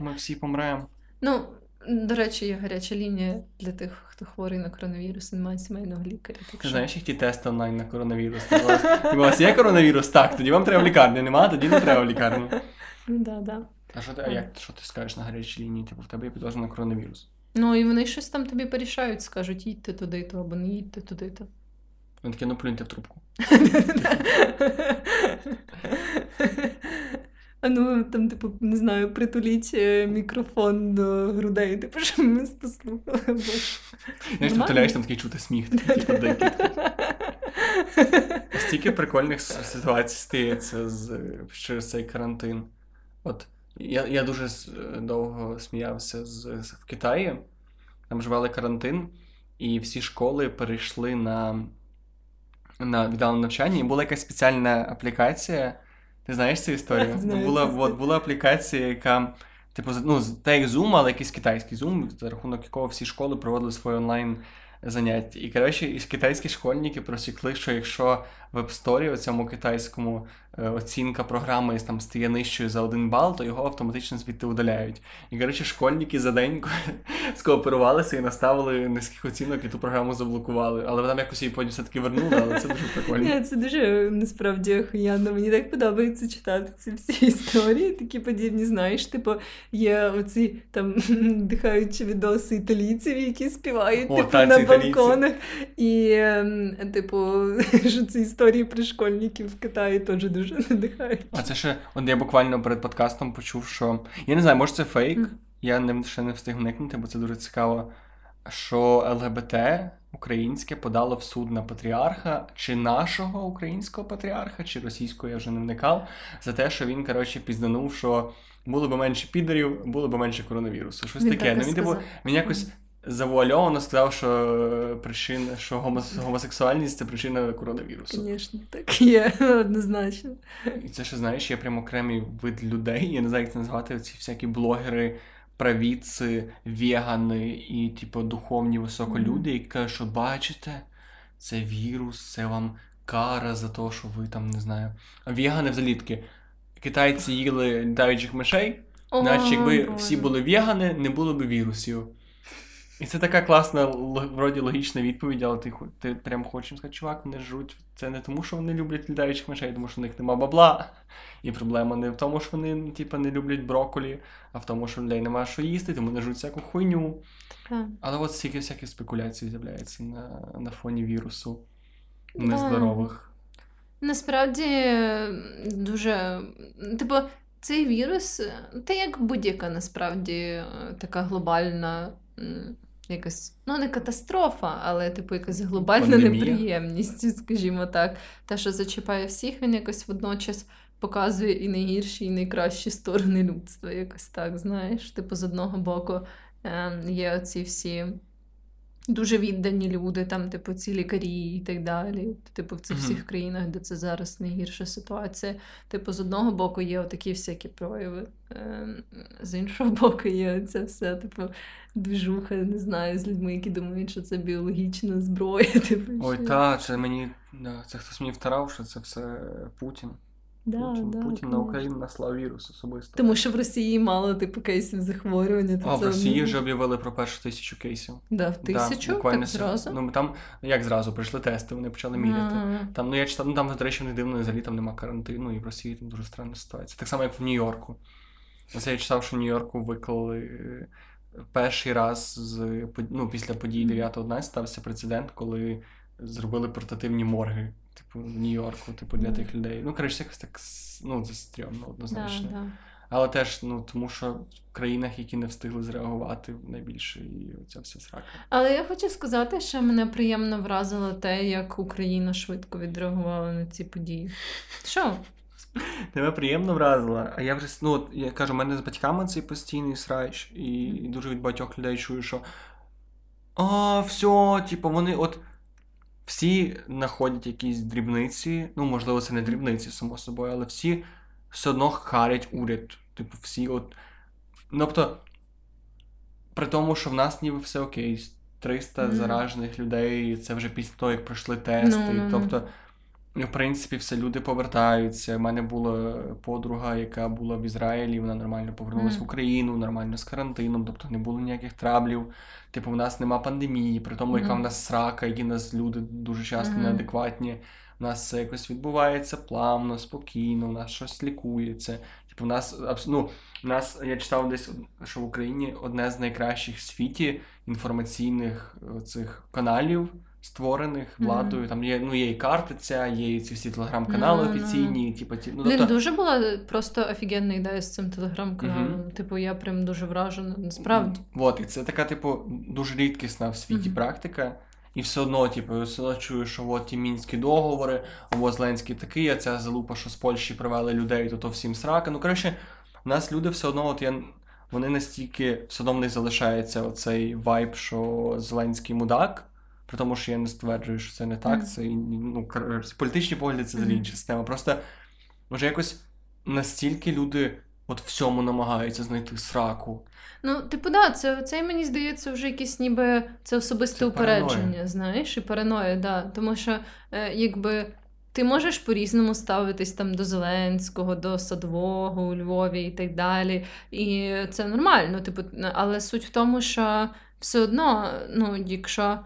Ми всі помремо. Ну, до речі, є гаряча лінія для тих, хто хворий на коронавірус і не має сімейного лікаря. Так Ти знаєш, як ті тести онлайн на коронавірус? У вас, вас є коронавірус? Так, тоді вам треба в лікарню. Нема, тоді не треба в лікарню. Да, да. А що ти, а як що ти скажеш на гарячій лінії? Типу, в тебе є підозра на коронавірус. Ну, і вони щось там тобі порішають, скажуть, їдьте туди, то або не їдьте туди, то. Вони таке, ну плюньте в трубку. *laughs* *laughs* А ну там, типу, не знаю, притуліть е, мікрофон до грудей, типу, щоб ми послухали. Знаєш, втуляєш там такий чути сміх, такий, типу. *laughs* Стільки прикольних ситуацій стається з, через цей карантин. От я, я дуже довго сміявся з, в Китаї. Там ж ввели карантин, і всі школи перейшли на, на віддалене навчання. І була якась спеціальна аплікація. Ти знаєш цю історію? Знаю була, от, була аплікація, яка. Типу, ну, та як Zoom, але якийсь китайський Zoom, за рахунок якого всі школи проводили свої онлайн заняття. І коротше, і китайські школьники просікли, що якщо в App Store, у цьому китайському оцінка програми там стає нижчою за один бал, то його автоматично звідти удаляють. І коротше, школьники за день *laughs* скооперувалися і наставили низьких оцінок і ту програму заблокували. Але там якось її потім все-таки вернули, але це дуже прикольно. Ні, це дуже насправді охуєнно. Мені так подобається читати ці всі *laughs* історії, такі подібні, знаєш, типу, є оці там *laughs* дихаючі відоси італійців, які співають О, типу, на балконах. І, ем, типу, що ці історії про школьників в Китаї теж дуже надихають. А це ще, от я буквально перед подкастом почув, що. Я не знаю, може це фейк. Мгм. Я не, ще не встиг вникнути, бо це дуже цікаво. що ЛГБТ українське подало в суд на патріарха, чи нашого українського патріарха, чи російського, я вже не вникав, за те, що він, коротше, пізданув, що було б менше підерів, було б менше коронавірусу. Щось Він таке. так Ну, він, типу, він якось завуальовано сказав, що причина, що гомос- гомосексуальність це причина коронавірусу. Звісно, так є, *laughs* однозначно. І це ще знаєш, є прям окремий вид людей, я не знаю, як це назвати, ці всякі блогери, правіці, вегани і, типу, духовні високолюди, які кажуть, що бачите, це вірус, це вам кара за те, що ви там не знаю. А вегани взагалі таки. Китайці їли літаючих мишей, Наче якби всі були вегани, не було б вірусів. І це така класна, вроді логічна відповідь, але ти, ти прям хочеш сказати, чувак, вони жруть. Це не тому, що вони люблять літаючих мишей, тому що в них нема бабла. І проблема не в тому, що вони типу, не люблять брокколі, а в тому, що в людей немає що їсти, тому вони жруть всяку хуйню. Так. Але от стільки всяких спекуляцій з'являється на, на фоні вірусу Да. нездорових. Насправді е, дуже. Типу, цей вірус, е, та як будь-яка насправді така глобальна. Якась, ну не катастрофа, але типу якась глобальна Пандемія. неприємність, *laughs* скажімо так. Те, що зачіпає всіх, він якось водночас показує і найгірші, і найкращі сторони людства. Якось так, знаєш. Типу, з одного боку е, є оці всі дуже віддані люди, там, типу, ці лікарі і так далі. Типу, в цих Мгм. всіх країнах, де це зараз найгірша ситуація. Типу, з одного боку є отакі всякі прояви, е, з іншого *laughs* боку, є це все, типу, двіжуха, не знаю, з людьми, які думають, що це біологічна зброя. *laughs* Типу, Ой, що- та, це мені. Це хтось мені втарав, що це все Путін. Да, Путін, да, Путін на. Україну наслав вірус особисто. Тому що в Росії мало типу кейсів захворювання. То А в Росії ну, вже об'явили про першу тисячу кейсів. да, в тисячу, Да, буквально так зразу. Ну там як зразу прийшли тести, вони почали міряти. Там, ну я читав, ну там до речі, не дивно, взагалі там нема карантину, і в Росії там дуже странна ситуація. Так само, як в Нью-Йорку. Ось я читав, що в Нью-Йорку виклали е, перший раз з ну, після подій 9-11 стався прецедент, коли зробили портативні морги. Типу, в Нью-Йорку, типу, для Мгм. тих людей. Ну, коротше, якось так ну, це стрьомно, однозначно. да. Але теж, ну, тому що в країнах, які не встигли зреагувати, найбільше і оця вся срака. Але я хочу сказати, що мене приємно вразило те, як Україна швидко відреагувала на ці події. Що? Тебе приємно вразило, а я вже ну, я кажу, в мене з батьками цей постійний срач, і, і дуже від багатьох людей чую, що а, все, типу, вони от всі знаходять якісь дрібниці, ну, можливо, це не дрібниці, само собою, але всі все одно харять уряд. Типу, всі от. Ну, тобто, при тому, що в нас ніби все окей, 300 mm. заражених людей, це вже після того, як пройшли тести. No, no, no. Тобто, Ну, в принципі, все люди повертаються. У мене була подруга, яка була в Ізраїлі, вона нормально повернулася Мгм. в Україну, нормально з карантином, тобто не було ніяких траблів. Типу, в нас нема пандемії, при тому, яка в нас срака, які в нас люди дуже часто Мгм. неадекватні. У нас все якось відбувається плавно, спокійно, у нас щось лікується. Типу, в нас ну, у нас, я читав десь, що в Україні одне з найкращих в світі інформаційних е, цих каналів, створених владою. Там є, ну, є і картиця, є і ці всі телеграм-канали ну. офіційні, типу, ті, ну, Блін, тобто, дуже була просто офігенна ідея з цим телеграм-каналом. Мгм. Типу, я прям дуже вражена. Насправді. От, і це така, типу, дуже рідкісна в світі практика. І все одно, типу, все одно чую, що от ті мінські договори, о, Зеленський такий, а ця залупа, що з Польщі привели людей, то то всім срака. Ну, коротше, у нас люди все одно, от я, вони настільки все одно в них залишається оцей вайб, що Зеленський мудак. При тому, що я не стверджую, що це не так. Це ну, політичні погляди це взагалі інша система. Просто може якось настільки люди от всьому намагаються знайти сраку. Ну, типу, да, це, це мені здається вже якісь ніби це особисте Це упередження, параноя. знаєш, і параноя, да. Тому що е, якби ти можеш по-різному ставитись там до Зеленського, до Садового у Львові і так далі. І це нормально, типу, але суть в тому, що все одно, ну, якщо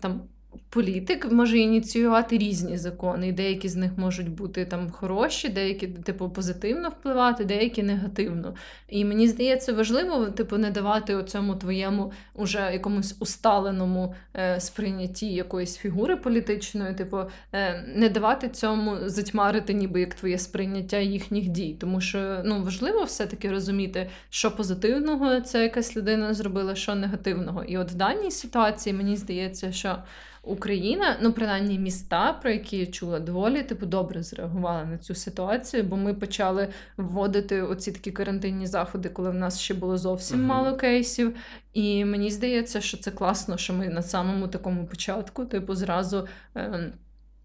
там політик може ініціювати різні закони, і деякі з них можуть бути там хороші, деякі, типу, позитивно впливати, деякі негативно. І мені здається, важливо, типу, не давати цьому твоєму уже якомусь усталеному е, сприйнятті якоїсь фігури політичної, типу, е, не давати цьому затьмарити, ніби як твоє сприйняття їхніх дій. Тому що ну, важливо все-таки розуміти, що позитивного ця якась людина зробила, що негативного. І от в даній ситуації мені здається, що. Україна, ну принаймні міста, про які я чула, доволі типу добре зреагували на цю ситуацію, бо ми почали вводити оці такі карантинні заходи, коли в нас ще було зовсім Мгм. мало кейсів. І мені здається, що це класно, що ми на самому такому початку, типу, зразу. Е-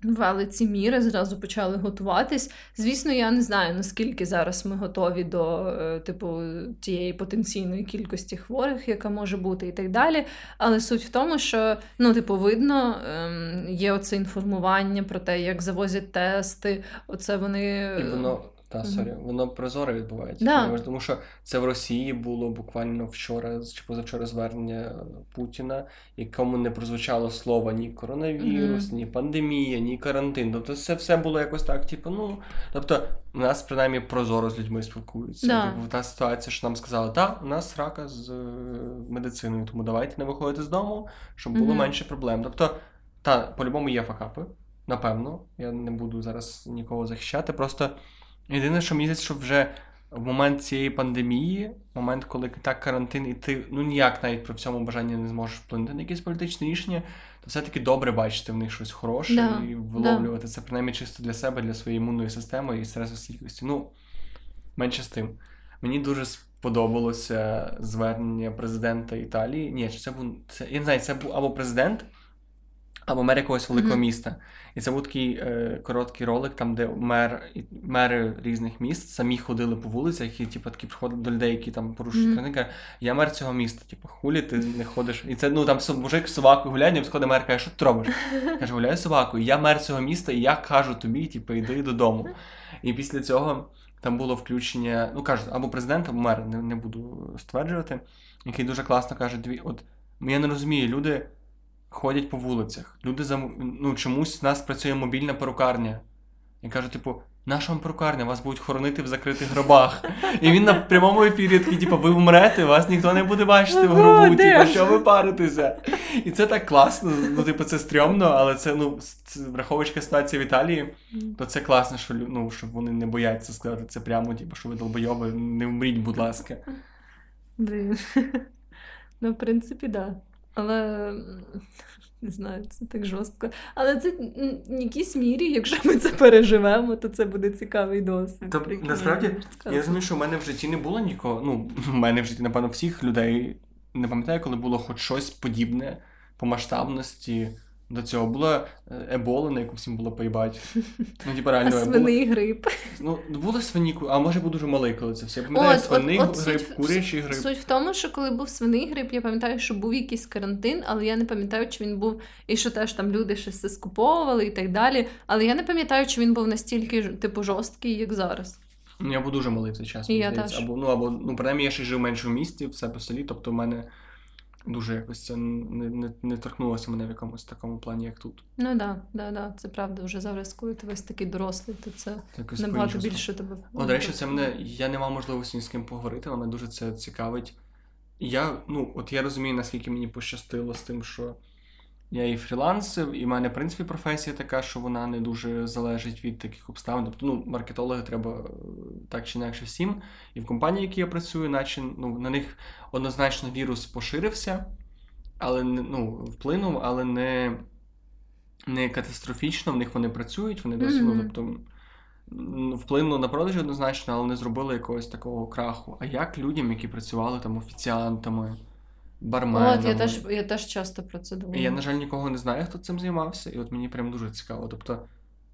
Ввели ці міри, зразу почали готуватись. Звісно, я не знаю, наскільки зараз ми готові до е, типу тієї потенційної кількості хворих, яка може бути, і так далі. Але суть в тому, що ну, типу, видно, ем, є оце інформування про те, як завозять тести. Оце вони І воно, та, sorry, воно прозоро відбувається. Да. Тому що це в Росії було буквально вчора чи позавчора звернення Путіна, якому не прозвучало слово ні коронавірус, ні пандемія, ні карантин. Тобто це все було якось так, типу, ну. Тобто, у нас принаймні прозоро з людьми спілкуються. Да. Типу, та ситуація, що нам сказали, так, у нас рака з е, медициною, тому давайте не виходити з дому, щоб було Мгм. менше проблем. Тобто, та, по-любому є факапи. Напевно, я не буду зараз нікого захищати. Просто єдине, що мені здається, що вже в момент цієї пандемії, момент, коли так карантин, і ти ну ніяк навіть при всьому бажанні не зможеш вплинути на якесь політичне рішення, то все-таки добре бачити в них щось хороше Да, і виловлювати це принаймні чисто для себе, для своєї імунної системи і стресостійкості. Ну, менше з тим. Мені дуже сподобалося звернення президента Італії. Ні, це був це, я не знаю, це був або президент, або мер якогось великого Мгм. міста. І це був такий е, короткий ролик, там, де мер, мери різних міст самі ходили по вулицях і типу, такі приходили до людей, які там порушують карантин, каже, я мер цього міста, типу, хулі ти не ходиш. І це ну там мужик з собакою гуляє, і підходить мер, каже, що ти робиш? *laughs* Каже, гуляю з собакою, я мер цього міста, і я кажу тобі, типу, йди додому. І після цього там було включення, ну кажуть, або президент, або мер, не, не буду стверджувати, який дуже класно каже: дві, от я не розумію, люди ходять по вулицях, люди зам... ну, чомусь в нас працює мобільна перукарня. Я кажу, типу, наша вам перукарня, вас будуть хоронити в закритих гробах. І він на прямому ефірі такий, типу, ви вмрете, вас ніхто не буде бачити в Ого, гробу, типу, що ви паритеся. І це так класно, ну, типу, це стрьомно, але це, ну, враховуючи ситуацію в Італії, то це класно, що, ну, що вони не бояться сказати це прямо, типу, що ви долбойоби, не вмріть, будь ласка. Блін. *laughs* Ну, в принципі, так. Да. Але не знаю, це так жорстко. Але це в якійсь мірі, якщо ми це переживемо, то це буде цікавий досвід. Та, насправді, Я розумію, що в мене в житті не було нікого. Ну, в мене в житті, напевно, всіх людей. Не пам'ятаю, коли було хоч щось подібне по масштабності до цього. Була е, ебола, на яку всім було поїбати. *laughs* Ну, типу, реально ебола. свиний грип. Ну, були свині, а може був дуже малий, коли це все. Я пам'ятаю, От, свиний от, от грип, суть- курячий грип. Суть в тому, що коли був свиний грип, я пам'ятаю, що був якийсь карантин, але я не пам'ятаю, чи він був, і що теж там люди щось це скуповували і так далі. Але я не пам'ятаю, чи він був настільки типу жорсткий, як зараз. Ну, я був дуже малий в цей час, І я теж. Або, ну, або, ну, принаймні, я ще жив менше в місті, в себе в селі, тобто в мене дуже якось це не, не, не торкнулося мене в якомусь такому плані, як тут. Ну так, да, да, да, це правда. Вже зараз, коли ти весь такий дорослий, то це Це якось набагато по-іншому. більше тебе. О, до речі, це мене. Я не мав можливості ні з ким поговорити, але мене дуже це цікавить. Я, ну, от я розумію, наскільки мені пощастило з тим, що я і фрілансив, і в мене, в принципі, професія така, що вона не дуже залежить від таких обставин. Тобто, ну, маркетологи треба е, так чи інакше всім. І в компанії, в якій я працюю, наче ну, на них однозначно вірус поширився, але ну, вплинув, але не, не катастрофічно. В них вони працюють, вони досі, ну, Мгм. тобто. м, Вплинуло на продажі однозначно, але не зробили якогось такого краху. А як людям, які працювали там офіціантами, барменами? От, я теж, я теж часто про це думаю. І я, на жаль, нікого не знаю, хто цим займався, і от мені прям дуже цікаво. Тобто,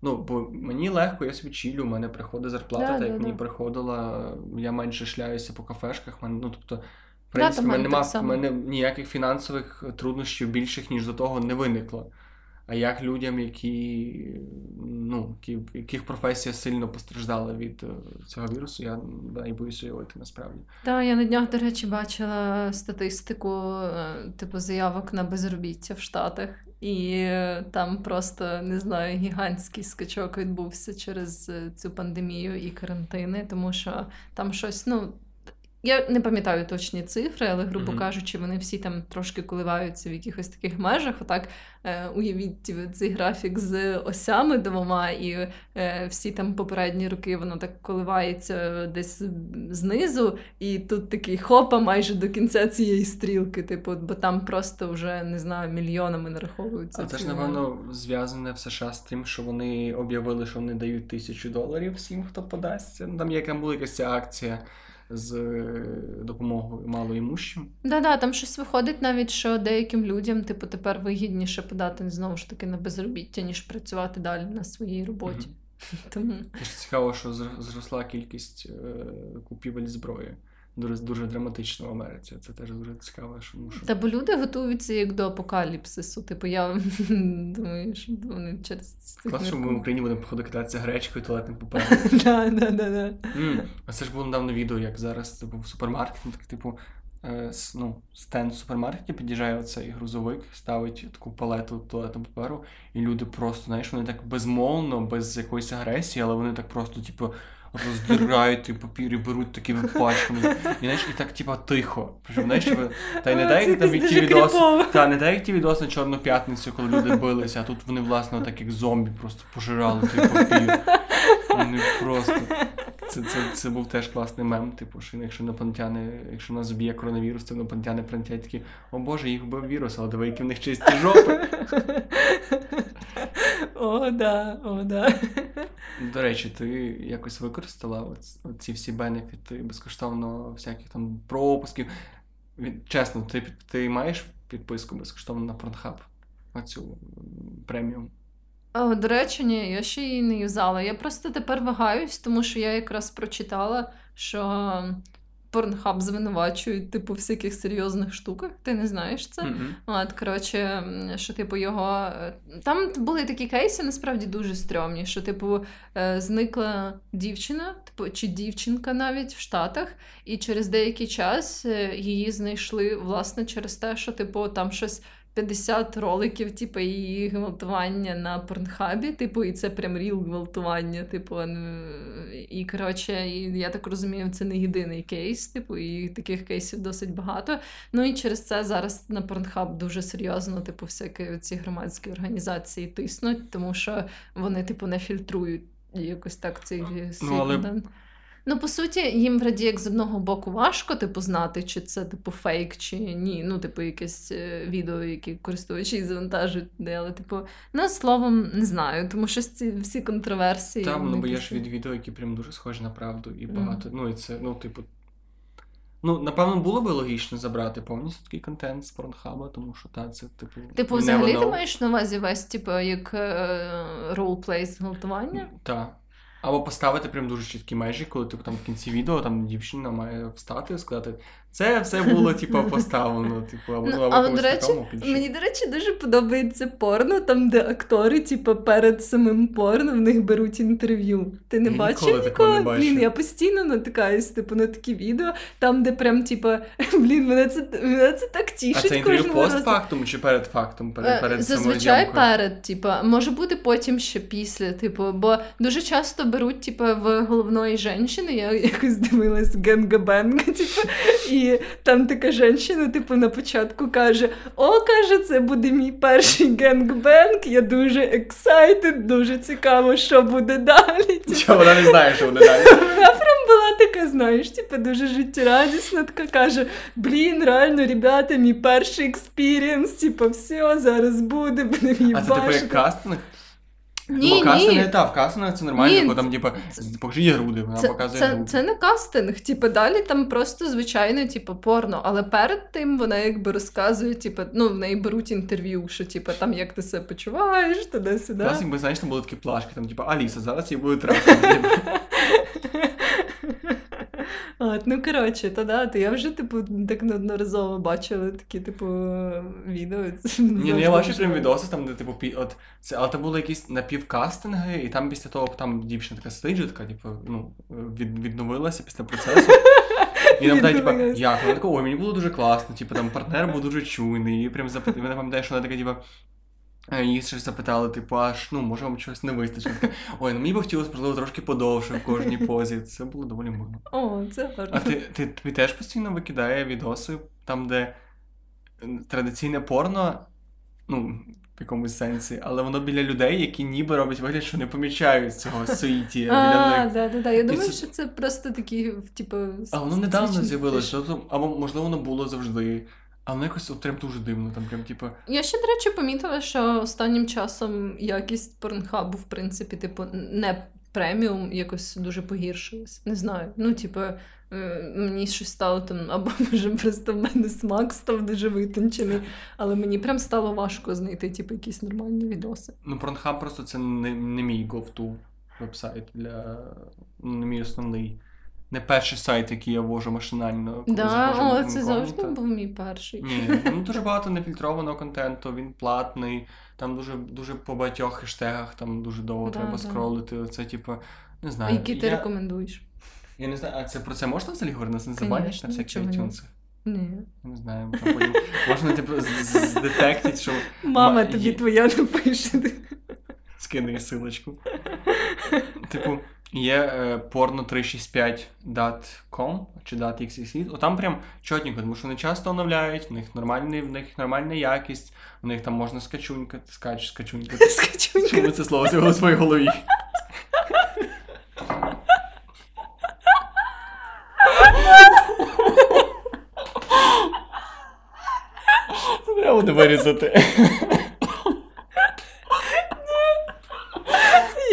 ну, бо мені легко, я собі чілю, у мене приходить зарплата, Да, так да, як мені да. приходила, я менше шляюся по кафешках, мене, ну, тобто, в принципі, в мене мене нема в мене ніяких фінансових труднощів більших, ніж до того, не виникло. А як людям, які, ну, які, яких професія сильно постраждала від е, цього вірусу, я боюсь уявити насправді. Та я на днях, до речі, бачила статистику, е, типу, заявок на безробіття в Штатах, і е, там просто не знаю, гігантський скачок відбувся через цю пандемію і карантини, тому що там щось, ну. Я не пам'ятаю точні цифри, але, грубо Мгм. кажучи, вони всі там трошки коливаються в якихось таких межах. Отак е, уявіть цей графік з осями двома, і е, всі там попередні роки воно так коливається десь знизу, і тут такий хопа майже до кінця цієї стрілки. Типу, бо там просто вже не знаю, мільйонами нараховуються. А це ж, напевно, зв'язане в США з тим, що вони об'явили, що вони дають тисячу доларів всім, хто подасться. Ну, там яка була якась акція з е, допомогою малоімущим. Да-да, там щось виходить навіть, що деяким людям, типу, тепер вигідніше подати знову ж таки на безробіття, ніж працювати далі на своїй роботі. *laughs* Тому цікаво, що зр- зросла кількість е, купівель зброї. Дуже, дуже драматично в Америці. Це теж дуже цікаво, що ну. Та бо люди готуються як до апокаліпсису. Типу, я *laughs* думаю, що вони через це. Класно, що ми в Україні будемо походу кататися гречкою, туалетним папером. *laughs* А це ж було недавно відео, як зараз типу, в супермаркеті, так, типу, е, ну, стенд в супермаркеті під'їжджає оцей грузовик, ставить таку палету туалетного паперу, і люди просто, знаєш, вони так безмовно, без якоїсь агресії, але вони так просто, типу, роздирають той папір і беруть такими пачками. І, знаєш, і так, типу, тихо. Причому, знаєш, типу, та й не дай там які відоси. Та не дай ті відоси на Чорну п'ятницю, коли люди билися, а тут вони, власне, так як зомбі просто пожирали той папір. Вони просто. Це, це, це був теж класний мем, типу, що якщо інопланетяни, якщо нас зб'є коронавірус, то інопланетяни прилетять такі, о Боже, їх вбив вірус, але диви, які в них чисті жопи. О, да, о, да. До речі, ти якось використала ці всі бенефіти безкоштовно всяких там пропусків. Від- Чесно, ти, ти маєш підписку безкоштовно на Pornhub? Оцю цю преміум. О, до речі, ні, я ще її не юзала. Я просто тепер вагаюсь, тому що я якраз прочитала, що Pornhub звинувачують, типу, в всяких серйозних штуках. Ти не знаєш це? Мгм. От, коротше, що, типу, його. е, Там були такі кейси, насправді дуже стрьомні, що, типу, е, зникла дівчина, типу, чи дівчинка навіть в Штатах, і через деякий час е, її знайшли, власне, через те, що, типу, там щось. 50 роликів, типу, її гвалтування на порнхабі, типу, і це прям ріл гвалтування, типу, і коротше, і я так розумію, це не єдиний кейс, типу, і таких кейсів досить багато. Ну і через це зараз на Pornhub дуже серйозно, типу, всякі ці громадські організації тиснуть, тому що вони, типу, не фільтрують якось так цей свій але- контент. Ну, по суті, їм вроді як з одного боку важко, типу, знати, чи це типу фейк, чи ні. Ну, типу, якесь е, відео, яке користувачі завантажують, де, але, типу, ну, словом, не знаю, тому що ці всі контроверсії. Там, ну, бо є ж від відео, які прям дуже схожі на правду, і багато. Ну, і це, ну, типу. Ну, напевно, було би логічно забрати повністю такий контент з порнхаба, тому що та, це, типу. Типу, взагалі ти маєш на увазі весь, типу, як е, ролплей зґвалтування? Так. Або поставити прям дуже чіткі межі, коли типу, там в кінці відео там дівчина має встати сказати, це все було, типу, поставлено. Типу, або, Ну, або до речі. Мені, до речі, дуже подобається порно, там, де актори, типу, перед самим порно в них беруть інтерв'ю. Ти не Я бачив ніколи такого не. Блін, я постійно натикаюсь, типу, на такі відео, там, де прям, типу, *laughs* блін, мене це, мене це так А тішить. це інтерв'ю разу. постфактум чи перед фактом? Перед, Е, перед Зазвичай перед, типу, може бути потім ще після, типу, бо дуже часто беруть, типу, в головної жінки, я якось дивилась gang-bang а, типу, і там така жінка, типу, на початку каже: О, каже, це буде мій перший gang-bang, я дуже excited, дуже цікаво, що буде далі. Типу. Чого вона не знає, що буде далі? Вона прям була така, знаєш, типу, дуже життєрадісна, така каже: Блін, реально, ребята, мій перший experience, типу, все, зараз буде, буде мій А це типу як кастинг? Ні, Бо кастинги, ні. та, в кастингах це нормально, Ні, бо там, типу, покажи їй груди, вона Це, показує це, груди. це не кастинг, типу, далі там просто звичайно, типу, порно. Але перед тим вона якби розказує, типу, ну, в неї беруть інтерв'ю, що типу, там як ти себе почуваєш, туди-сюди. Клас, якби, знаєш, там були такі плашки, там, типу, Аліса, зараз я буде трапити. *laughs* От, ну коротше, то да, то я вже, типу, так неодноразово бачила такі, типу, відео. Ні, ну я бачив прям відоси, там, де типу, пі... от, це, але це були якісь напівкастинги, і там після того там дівчина така сидить, така, типу, ну, від, відновилася після процесу. І нам питають, типу, як? Вона така, ой, мені було дуже класно, типу, там партнер був дуже чуйний, і прям запитав, вона пам'ятає, що вона така, типу, е, її щось запитали, типу, аж, ну, може вам чогось не вистачить. Ой, ну мені б хотілося, можливо, трошки подовше в кожній *laughs* позі. Це було доволі мило. О, це гарно. А ти, ти тобі теж постійно викидає відоси, там, де е, традиційне порно, ну, в якомусь сенсі, але воно біля людей, які ніби роблять вигляд, що не помічають цього *laughs* суїті А, да, да, да. Я думаю, що це просто такі, типу, А воно недавно тобто, або можливо воно було завжди. А воно якось от прям дуже дивно, там прям, типу. Я ще, до речі, помітила, що останнім часом якість порнхабу, в принципі, типу, не преміум якось дуже погіршилась. Не знаю. Ну, типу, е, мені щось стало там, *laughs* або може просто в мене смак став дуже витончений, але мені прям стало важко знайти, типу, якісь нормальні відоси. Ну, Pornhub просто це не, не мій go-to вебсайт для. ну, не мій основний. Не перший сайт, який я ввожу машинально. Коли Да, о, це завжди був мій перший. Ні, ну дуже багато нефільтрованого контенту, він платний, там дуже, дуже по багатьох хештегах, там дуже довго Да, треба да. скролити. Це, типу, не знаю. які ти я, рекомендуєш? я не знаю, а це про це можна взагалі говорити? Нас не забанять на всякі чому ні? Не знаю, там потім *laughs* можна, типу, здетектити, що Мама тобі твоя напише. скине силочку. *laughs* Типу, є е, porno365.com чи .xxx, отам прям чотненько, тому що вони часто оновляють, в них нормальний, в них нормальна якість, в них там можна скачунькати, скач, скачунькати. *laughs* Скачунька. Чому це слово з'явилося в своїй голові? Це треба буде вирізати.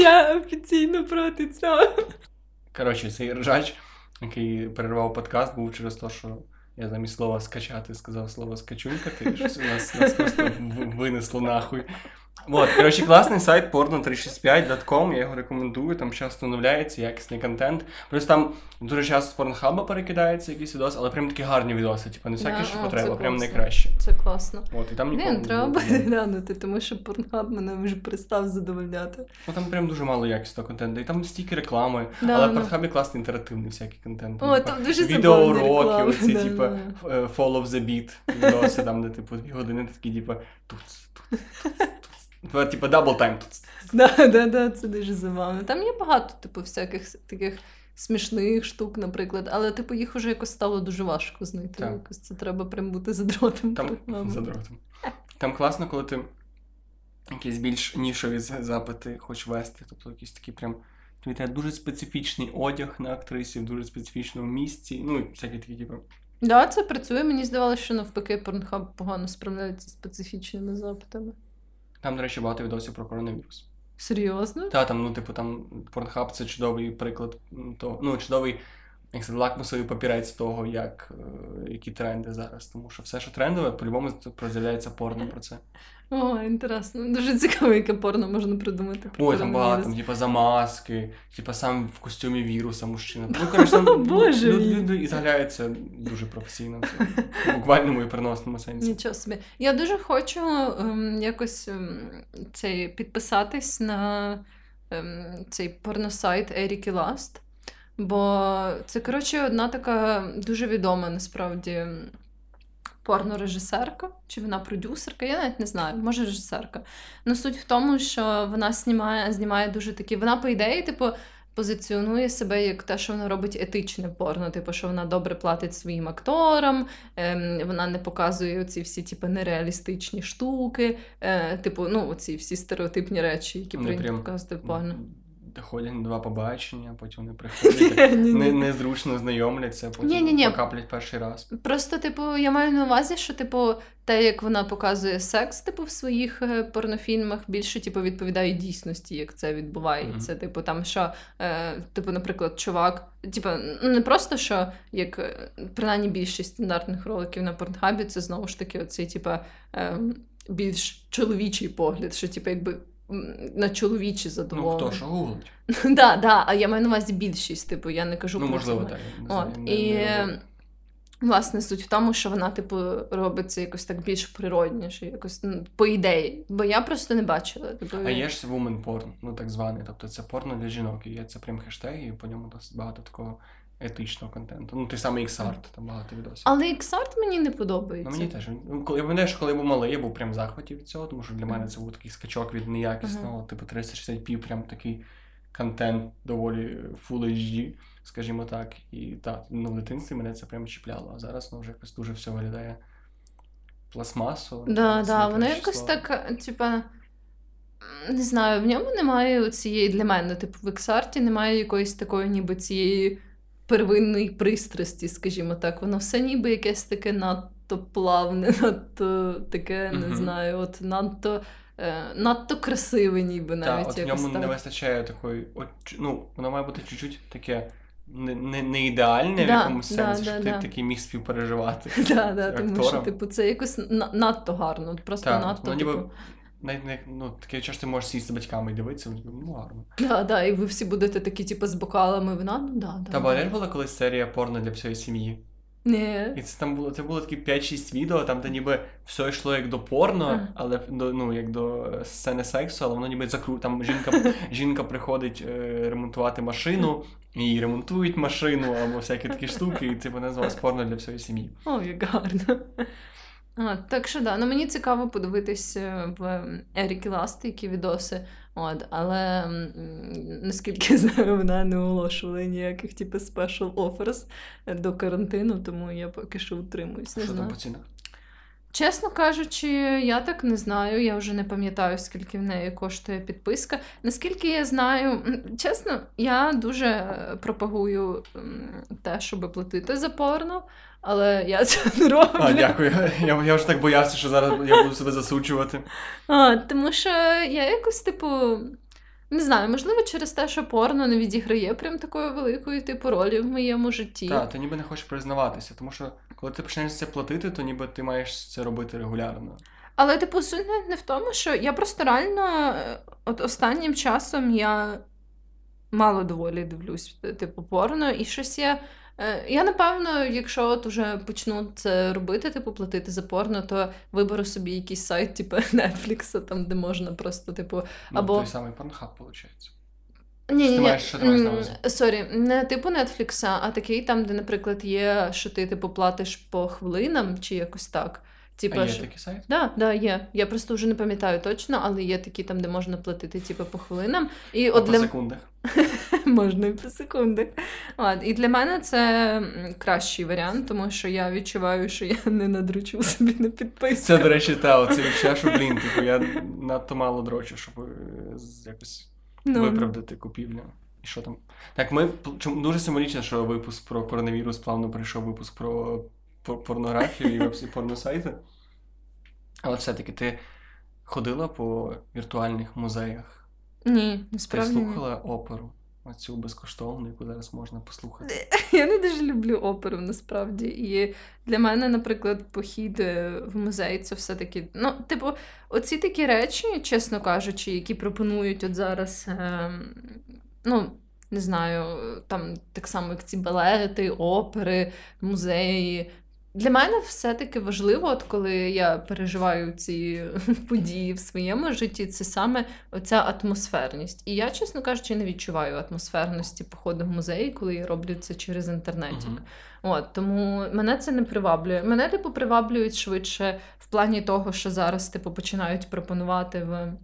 Я офіційно проти цього. Коротше, цей ржач, який перервав подкаст, був через те, що я замість слова скачати сказав слово скачунькати, щось у нас, нас просто винесло нахуй. Вот, коротше, класний сайт porno365.com, я його рекомендую, там часто оновляється якісний контент. Плюс там дуже часто з порнхаба перекидається якийсь відос, але прям такі гарні відоси, типу, не всякі, Да, що потреба, прям найкраще. Це класно. От, і там ніколи Блін, не треба глянути, тому що порнхаб мене вже перестав задовольняти. Ну там прям дуже мало якісного контенту. І там стільки реклами, Да, але ну. в Порнхабі класний інтерактивний всякий контент. О, типа, там дуже Відеоуроки, оці, да, типа, да. ф- е, the beat відоси, там, де, типу, дві години такі, типа, тут, тут, тут. Типа, time тут. Да, да, да, це дуже забавно. Там є багато, типу, всяких таких смішних штук, наприклад, але, типу, їх уже якось стало дуже важко знайти. Так. Якось це треба прям бути задротом. Там програми. за дротом. Там класно, коли ти якісь більш нішові запити хочеш вести. Тобто якісь такі прям. Тобі треба дуже специфічний одяг на актрисі в дуже специфічному місці. Ну, і всякі такі, типу. Да, це працює. Мені здавалося, що навпаки порнхаб погано справляється з специфічними запитами. Там, до речі, багато відосів про коронавірус. Серйозно? Та, там, ну, типу, там Pornhub це чудовий приклад того, ну, чудовий, як це, лакмусовий папірець того, як, е, які тренди зараз. Тому що все, що трендове, по-любому з'являється порно про це. О, интересно. Дуже цікаво, яке порно можна придумати. Ой, там багато, там, коронавірус. типу, замазки, типу, сам в костюмі віруса мужчина. *laughs* Ну, коротше, Боже лю- люди і загляються дуже професійно. В буквальному і переносному сенсі. Нічого собі. Я дуже хочу ем, якось ем, цей, підписатись на ем, цей порносайт Еріки Ласт. Бо це, коротше, одна така дуже відома насправді порнорежисерка, чи вона продюсерка, я навіть не знаю, може режисерка. Ну суть в тому, що вона знімає, знімає дуже такі. Вона, по ідеї, типу, позиціонує себе як те, що вона робить етичне порно, типу, що вона добре платить своїм акторам, ем, вона не показує ці всі типу, нереалістичні штуки, е, типу, ну, оці всі стереотипні речі, які прийнято показувати в порно. Доходять на два побачення, потім вони приходять, *laughs* не, незручно знайомляться, потім Ні-ні-ні. покаплять перший раз. Просто, типу, я маю на увазі, що, типу, те, як вона показує секс, типу, в своїх е, порнофільмах, більше, типу, відповідає дійсності, як це відбувається. Типу, там, що, е, типу, наприклад, чувак, типу, ну, не просто що, як е, принаймні більшість стандартних роликів на порнхабі, це знову ж таки оцей, типу, е, більш чоловічий погляд, що, типу, якби на чоловічі Ну, хто що гуглить? *laughs* да, да, а я маю на увазі більшість, типу, я не кажу Ну, про можливо, це. так. От, не- і не власне суть в тому, що вона, типу, робиться якось так більш природніше, якось ну, по ідеї. Бо я просто не бачила. Типу, А є ж woman porn, ну так званий. Тобто це порно для жінок. І є це прям хештег, і по ньому досить багато такого етичного контенту. Ну, той самий X-Art, там багато відосів. Але Іксарт мені не подобається. Ну, мені теж. Ну, коли я пам'ятаю, що коли я був малий, я був прям в захваті від цього, тому що для мене це був такий скачок від неякісного, типу 360p, прям такий контент доволі Full HD, скажімо так. І так, ну, в дитинстві мене це прям чіпляло. А зараз ну, вже якось дуже все виглядає пластмасово. Да, да, воно якось так, типа. Не знаю, в ньому немає цієї для мене, типу, в Ексарті немає якоїсь такої, ніби цієї первинної пристрасті, скажімо так. Воно все ніби якесь таке надто плавне, *laughs* надто таке, не знаю, от надто, е, надто красиве, ніби навіть от в ньому так. не вистачає такої. От, ну, воно має бути чуть-чуть таке не, не, не ідеальне в якомусь да, сенсі, да, щоб ти да. такий міг співпереживати. *laughs* Да, да, тому що, типу, це якось надто гарно, просто Так, надто. ну, ніби типу, навіть не, ну, таке час ти можеш сісти з батьками і дивитися, ну гарно. да, да, і ви всі будете такі, типу, з бокалами вина, ну да, да. Та да. була колись серія порно для всієї сім'ї. Ні. І це там було це було такі 5-6 відео, там де ніби все йшло як до порно, але до, ну, як до сцени сексу, але воно ніби закру. Там жінка, жінка приходить е, ремонтувати машину, і ремонтують машину або всякі такі штуки, і типу називалось порно для всієї сім'ї. О, як гарно. А, так що да, ну мені цікаво подивитись е, в Еріки Ласти, які відоси. От, але наскільки я знаю, вона не оголошувала ніяких типу special offers до карантину, тому я поки що утримуюсь. Не Що там по цінах? Чесно кажучи, я так не знаю. Я вже не пам'ятаю, скільки в неї коштує підписка. Наскільки я знаю, чесно, я дуже е, пропагую те, щоб платити за порно, але я це *laughs* не роблю. А, дякую. Я, я вже так боявся, що зараз я буду себе засуджувати. А, тому що я якось, типу, не знаю, можливо, через те, що порно не відіграє прям такої великої типу ролі в моєму житті. Так, ти ніби не хочеш признаватися, тому що коли ти почнеш це платити, то ніби ти маєш це робити регулярно. Але, типу, суть не- не в тому, що я просто реально е, от останнім часом я мало доволі дивлюсь, типу, порно, і щось я. Е, Я напевно, якщо от уже почну це робити, типу платити за порно, то виберу собі якийсь сайт, типу *laughs* Netflix, там, де можна просто, типу, Ну, Або- той самий порнхаб, виходить. Ні, ні? Sorry, не типу Нетфлікса, а такий там, де, наприклад, є, що ти типу платиш по хвилинам чи якось так. Типу, А є що- такий сайт? Да, да, є. Я просто вже не пам'ятаю точно, але є такі там, де можна платити типу, по хвилинам. І от по для секундах. *laughs* можна і по секунди. От, і для мене це кращий варіант, тому що я відчуваю, що я не надручу собі на підписку. Це, до речі, та, оце відчуття, що, блін, типу, я надто мало дрочу, щоб е, якось Ну, виправдати купівлю. І що там? Так, ми дуже символічно, що випуск про коронавірус плавно прийшов випуск про порнографію і веб- порносайти. Але все-таки ти ходила по віртуальних музеях, Ні, ти насправді. ні. слухала оперу, оцю безкоштовну, яку зараз можна послухати. *laughs* Я не дуже люблю оперу насправді. І для мене, наприклад, похід е, в музей це все-таки. Ну, типу, оці такі речі, чесно кажучи, які пропонують от зараз. ем, ну, не знаю, там так само, як ці балети, опери, музеї. Для мене все-таки важливо, от коли я переживаю ці *laughs* події в своєму житті, це саме оця атмосферність. І я, чесно кажучи, не відчуваю атмосферності походу в музеї, коли я роблю це через інтернетік. Мгм. От тому мене це не приваблює. Мене типу приваблюють швидше в плані того, що зараз типу починають пропонувати в е,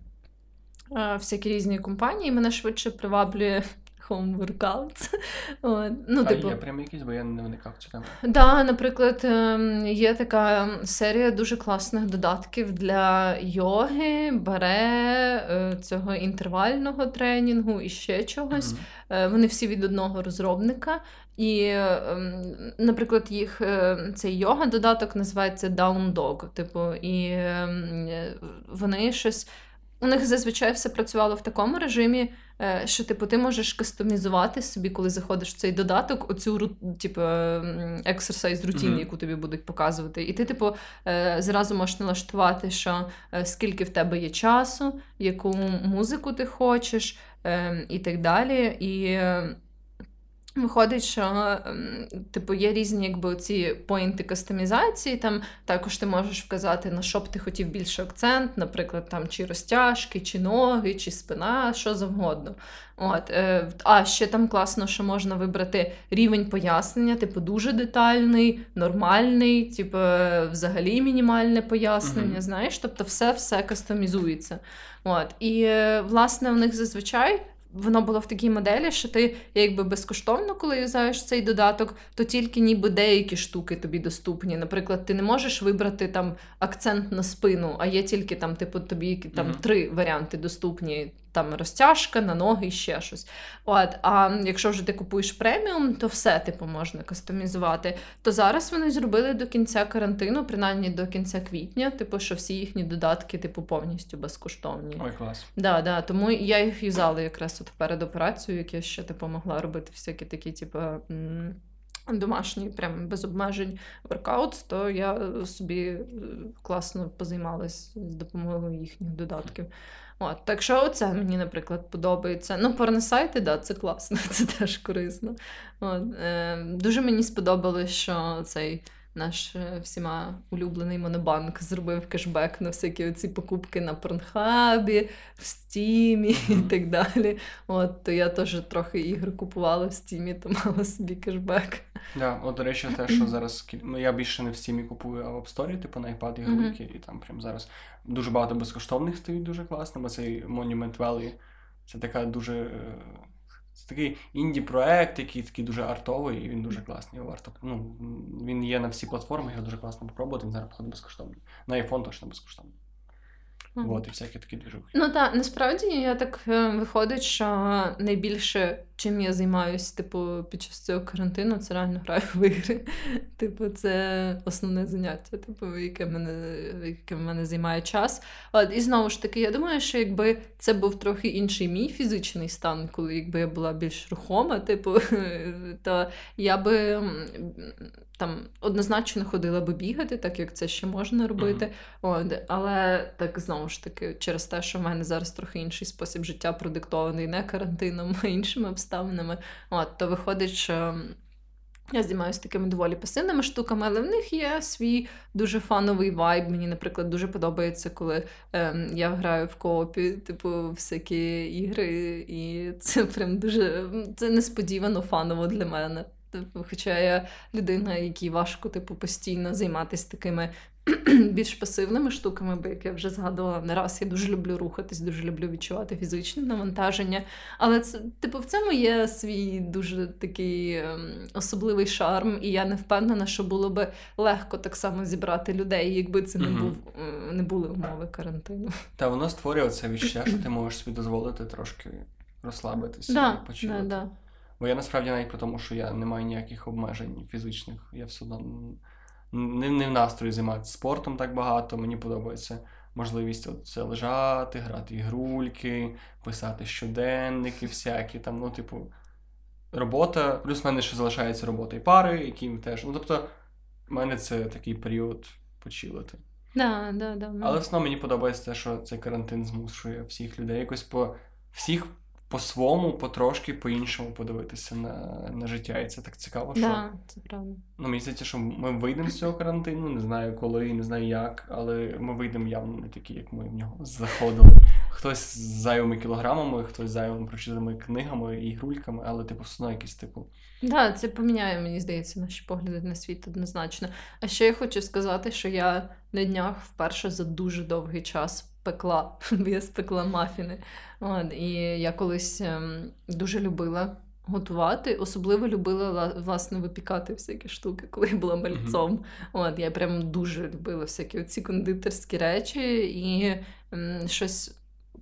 всякі різні компанії. Мене швидше приваблює home workouts. *laughs* От. Ну, А типу, є прям якісь, бо я не виникав в цю тему. Да, наприклад, ем, є така серія дуже класних додатків для йоги, баре, е, цього інтервального тренінгу і ще чогось. Е, Вони всі від одного розробника. І, ем, наприклад, їх е, цей йога додаток називається Down Dog. Типу, і ем, вони щось. У них зазвичай все працювало в такому режимі, е, що типу ти можеш кастомізувати собі, коли заходиш в цей додаток, оцю типу ексерсайз рутін, mm-hmm. яку тобі будуть показувати. І ти, типу, е, зразу можеш налаштувати, що е, скільки в тебе є часу, яку музику ти хочеш, е, і так далі. І е, Виходить, що ем, типу є різні якби ці поінти кастомізації. Там також ти можеш вказати, на що б ти хотів більше акцент, наприклад, там чи розтяжки, чи ноги, чи спина, що завгодно. От, е, а ще там класно, що можна вибрати рівень пояснення, типу дуже детальний, нормальний, типу взагалі мінімальне пояснення. Мгм. Знаєш, тобто все все кастомізується. От, і е, власне в них зазвичай воно було в такій моделі, що ти якби безкоштовно, коли юзаєш цей додаток, то тільки ніби деякі штуки тобі доступні. Наприклад, ти не можеш вибрати там акцент на спину, а є тільки там, типу, тобі там Мгм. три варіанти доступні. Там розтяжка на ноги і ще щось. От, а якщо вже ти купуєш преміум, то все типу можна кастомізувати. То зараз вони зробили до кінця карантину, принаймні до кінця квітня, типу, що всі їхні додатки, типу, повністю безкоштовні. Ой, клас. Да, да, тому я їх юзала якраз от перед операцією, як я ще типу, могла робити всякі такі, типу. м, Домашні, прям без обмежень воркаут, то я собі е, класно позаймалась з допомогою їхніх додатків. От, так що оце мені, наприклад, подобається. Ну, порносайти, да, це класно, *laughs* це теж корисно. От, е, дуже мені сподобалось, що цей наш е, всіма улюблений монобанк зробив кешбек на всякі оці покупки на Порнхабі, в Стімі і так далі. От, то я теж трохи ігр купувала в Стімі, то мала собі кешбек. Да, от, до речі, те, що зараз ну, я більше не в Steam купую, а в App Store, типу на iPad ігрульки, і там прям зараз дуже багато безкоштовних стоїть дуже класно, бо цей Monument Valley це така дуже. е, Це такий інді-проект, який такий дуже артовий, і він дуже класний. Його варто. Ну, він є на всі платформи, його дуже класно попробувати, він зараз походу безкоштовний. На iPhone точно безкоштовний. Мгм. От, і всякі такі движухи. Ну так, насправді я так е, виходить, що найбільше чим я займаюсь, типу, під час цього карантину, це реально граю в ігри. *laughs* Типу, це основне заняття, типу, яке мене, яке мене займає час. От, і знову ж таки, я думаю, що якби це був трохи інший мій фізичний стан, коли якби я була більш рухома, типу, *laughs* то я би там однозначно ходила би бігати, так як це ще можна робити. От, але так знову ж таки, через те, що в мене зараз трохи інший спосіб життя продиктований не карантином, а іншими обставинами. От, то виходить, що. Я займаюся такими доволі пасивними штуками, але в них є свій дуже фановий vibe. Мені, наприклад, дуже подобається, коли ем, я граю в коопі, типу, всякі ігри, і це прям дуже це несподівано фаново для мене. Типу, хоча я людина, якій важко, типу, постійно займатися такими *clears throat* більш пасивними штуками, бо як я вже згадувала не раз, я дуже люблю рухатись, дуже люблю відчувати фізичне навантаження. Але це, типу, в цьому є свій дуже такий ем, особливий шарм, і я не впевнена, що було би легко так само зібрати людей, якби це не був е, не були умови карантину. Та воно створює це відчуття, що ти можеш собі дозволити трошки розслабитися Да, і да, почувати. да. Бо я насправді навіть при тому, що я не маю ніяких обмежень фізичних, я все одно не, не в настрої займатися спортом так багато. Мені подобається можливість от це лежати, грати ігрульки, писати щоденники всякі там, ну, типу, робота. Плюс в мене ще залишається робота і пари, які теж. Ну, тобто, в мене це такий період почилити. Да, да, да. Але все одно мені подобається те, що цей карантин змушує всіх людей якось по всіх по-своєму, потрошки, по-іншому подивитися на, на життя. І це так цікаво, що да, це правда. ну, мені здається, що ми вийдемо з цього карантину, не знаю коли, не знаю як, але ми вийдемо явно не такі, як ми в нього заходили. Хтось з зайвими кілограмами, хтось з зайвими прочитаними книгами і грульками, але типу все одно якийсь типу. Да, це поміняє, мені здається, наші погляди на світ однозначно. А ще я хочу сказати, що я на днях вперше за дуже довгий час пекла, *laughs* бо я спекла мафіни. От, і я колись ем, дуже любила готувати, особливо любила власне випікати всякі штуки, коли я була мальцом. От, я прям дуже любила всякі оці кондитерські речі і ем, щось.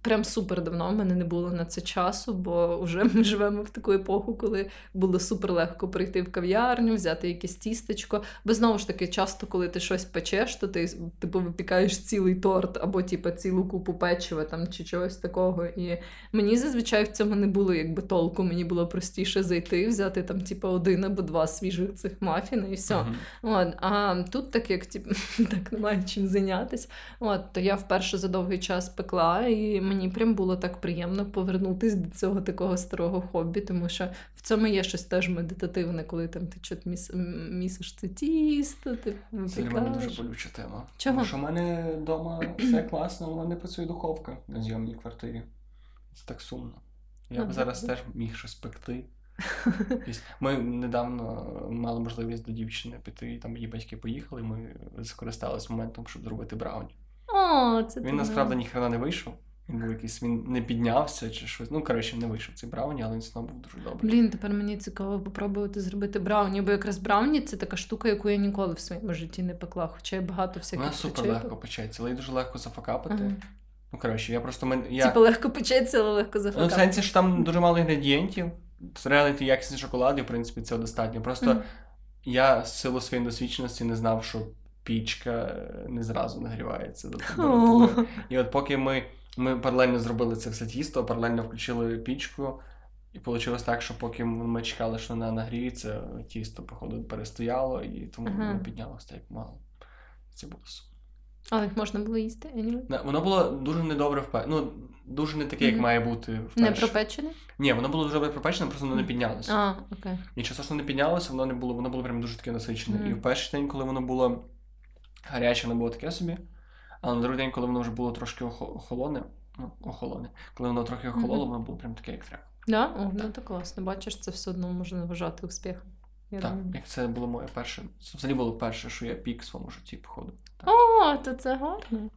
Прям супер давно в мене не було на це часу, бо вже ми живемо в таку епоху, коли було супер легко прийти в кав'ярню, взяти якесь тістечко. Бо знову ж таки, часто, коли ти щось печеш, то ти типу випікаєш цілий торт або типу, цілу купу печива там чи чогось такого. І мені зазвичай в цьому не було якби толку. Мені було простіше зайти, взяти там, типу, один або два свіжих цих мафіни і все. Мгм. От, а тут, так як типу, *laughs* так немає чим зайнятися, от, то я вперше за довгий час пекла, і мені прям було так приємно повернутися до цього такого старого хобі, тому що в цьому є щось теж медитативне, коли там ти чот міс, місиш це тісто, ти Це для мене дуже болюча тема. Чого? Тому що в мене вдома все класно, але не працює духовка на зйомній квартирі. Це так сумно. Я б зараз теж міг щось пекти. Ми недавно мали можливість до дівчини піти, і там її батьки поїхали, ми скористалися моментом, щоб зробити брауні. О, це Він насправді ніхрена не вийшов. Він був якийсь, він не піднявся чи щось. Ну, коротше, не вийшов цей брауні, але він одно був дуже добрий. Блін, тепер мені цікаво попробувати зробити брауні, бо якраз брауні це така штука, яку я ніколи в своєму житті не пекла, хоча я багато всяких Вона супер речей легко печеться, але й дуже легко зафакапити. Ага. Ну, коротше, я просто мен... я... Типу легко печеться, але легко Ну, в сенсі, що там дуже мало інгредієнтів. Реально якісний шоколад, і в принципі цього достатньо. Просто Мгм. я з силу своєї досвідченості не знав, що пічка е, не зразу нагрівається до температури. *laughs* І от поки ми, ми паралельно зробили це все тісто, паралельно включили пічку, і вийшло так, що поки ми чекали, що вона нагріється, тісто, походу, перестояло, і тому Ага. воно піднялося так мало. Це було сумно. Але їх можна було їсти? Не, Воно було дуже недобре впе... Ну, дуже не таке, як Мгм. має бути вперше. Не пропечене? Ні, воно було дуже добре пропечене, просто воно не піднялося. А, окей. Нічого страшного не піднялося, воно не було, воно було прям дуже таке насичене. Мгм. І в перший день, коли воно було гаряче, воно було таке собі. А на другий день, коли воно вже було трошки охолоне, ну, охолоне, коли воно трохи охололо, воно було прям таке, як треба. Да? О, ну то класно. Бачиш, це все одно можна вважати успіхом. Я Так, думаю. як це було моє перше. Це взагалі було перше, що я пік в своєму житті, походу. Так. О, то це гарно.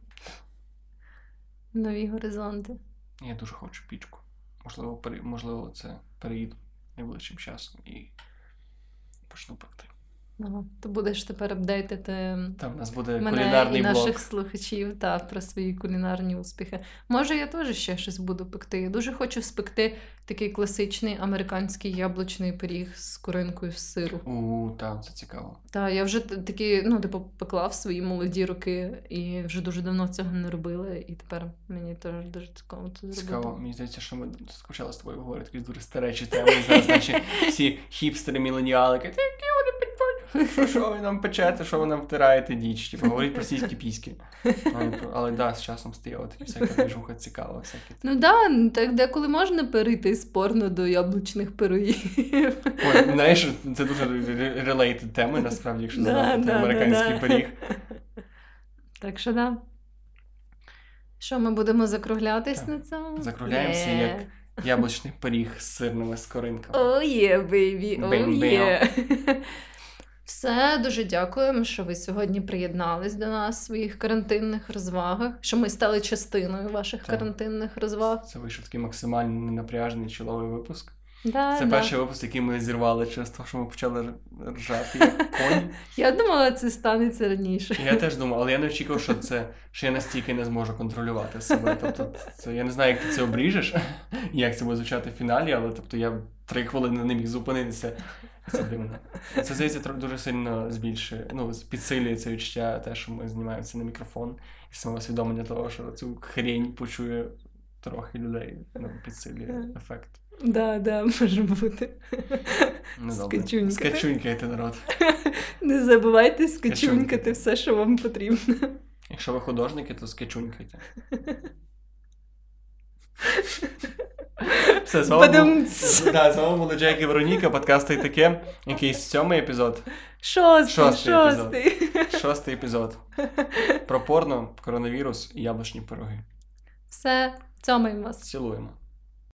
Нові горизонти. Я дуже хочу пічку. Можливо, пере... можливо, це переїду найближчим часом і почну пекти. Ага. То будеш тепер апдейтити Там у нас буде мене кулінарний і наших слухачів та про свої кулінарні успіхи. Може, я теж ще щось буду пекти. Я дуже хочу спекти такий класичний американський яблучний пиріг з коринкою з сиру. У, так, це цікаво. Та я вже такі, ну, типу, пекла в свої молоді роки і вже дуже давно цього не робила, і тепер мені теж дуже цікаво це зробити. Цікаво, мені здається, що ми скучали з тобою говорити якісь дуже старечі теми. Зараз наші *laughs* всі хіпстери, міленіали, які вони що, що ви нам печете, що ви нам втираєте діч. Типу, говоріть про сільські піськи. Але, але да, з часом стає такі всяка движуха цікава, всякі. Ну да, так деколи можна перейти з порно до яблучних пирогів. Ой, знаєш, це дуже релейтед теми, насправді, якщо Да, знати да, американський да. пиріг. Так що да. Що, ми будемо закруглятись Так. на цьому? Закругляємося, Є. як яблучний пиріг з сирними скоринками. О, є, бейбі, о, є. Все, дуже дякуємо, що ви сьогодні приєднались до нас в своїх карантинних розвагах, що ми стали частиною ваших Так. карантинних розваг. Це вийшов такий максимально ненапряжний чоловий випуск. Да, Це да. перший випуск, який ми зірвали через те, що ми почали ржати як *laughs* конь. Я думала, це станеться раніше. Я теж думав, але я не очікував, що це що я настільки не зможу контролювати себе. Тобто, це я не знаю, як ти це обріжеш, *laughs* як це буде звучати в фіналі, але тобто я три хвилини не міг зупинитися. Це дивно. Це здається дуже сильно збільшує, ну, підсилює це відчуття, те, що ми знімаємося на мікрофон, і самоусвідомлення того, що цю хрень почує трохи людей. Ну, підсилює ефект. Да, да, *laughs* може бути. Ну. Скачунькати. Скачунькайте, народ. *laughs* Не забувайте Скачунькати. все, що вам потрібно. Якщо ви художники, то скачунькайте. *laughs* Все, з вами, був... Да, з вами були Джек і Вероніка, подкасти таке. Якийсь сьомий епізод. Шостий, Шостий шостий. Шостий епізод. Про порно, коронавірус і яблучні пироги. Все, цьомаємо вас. Цілуємо.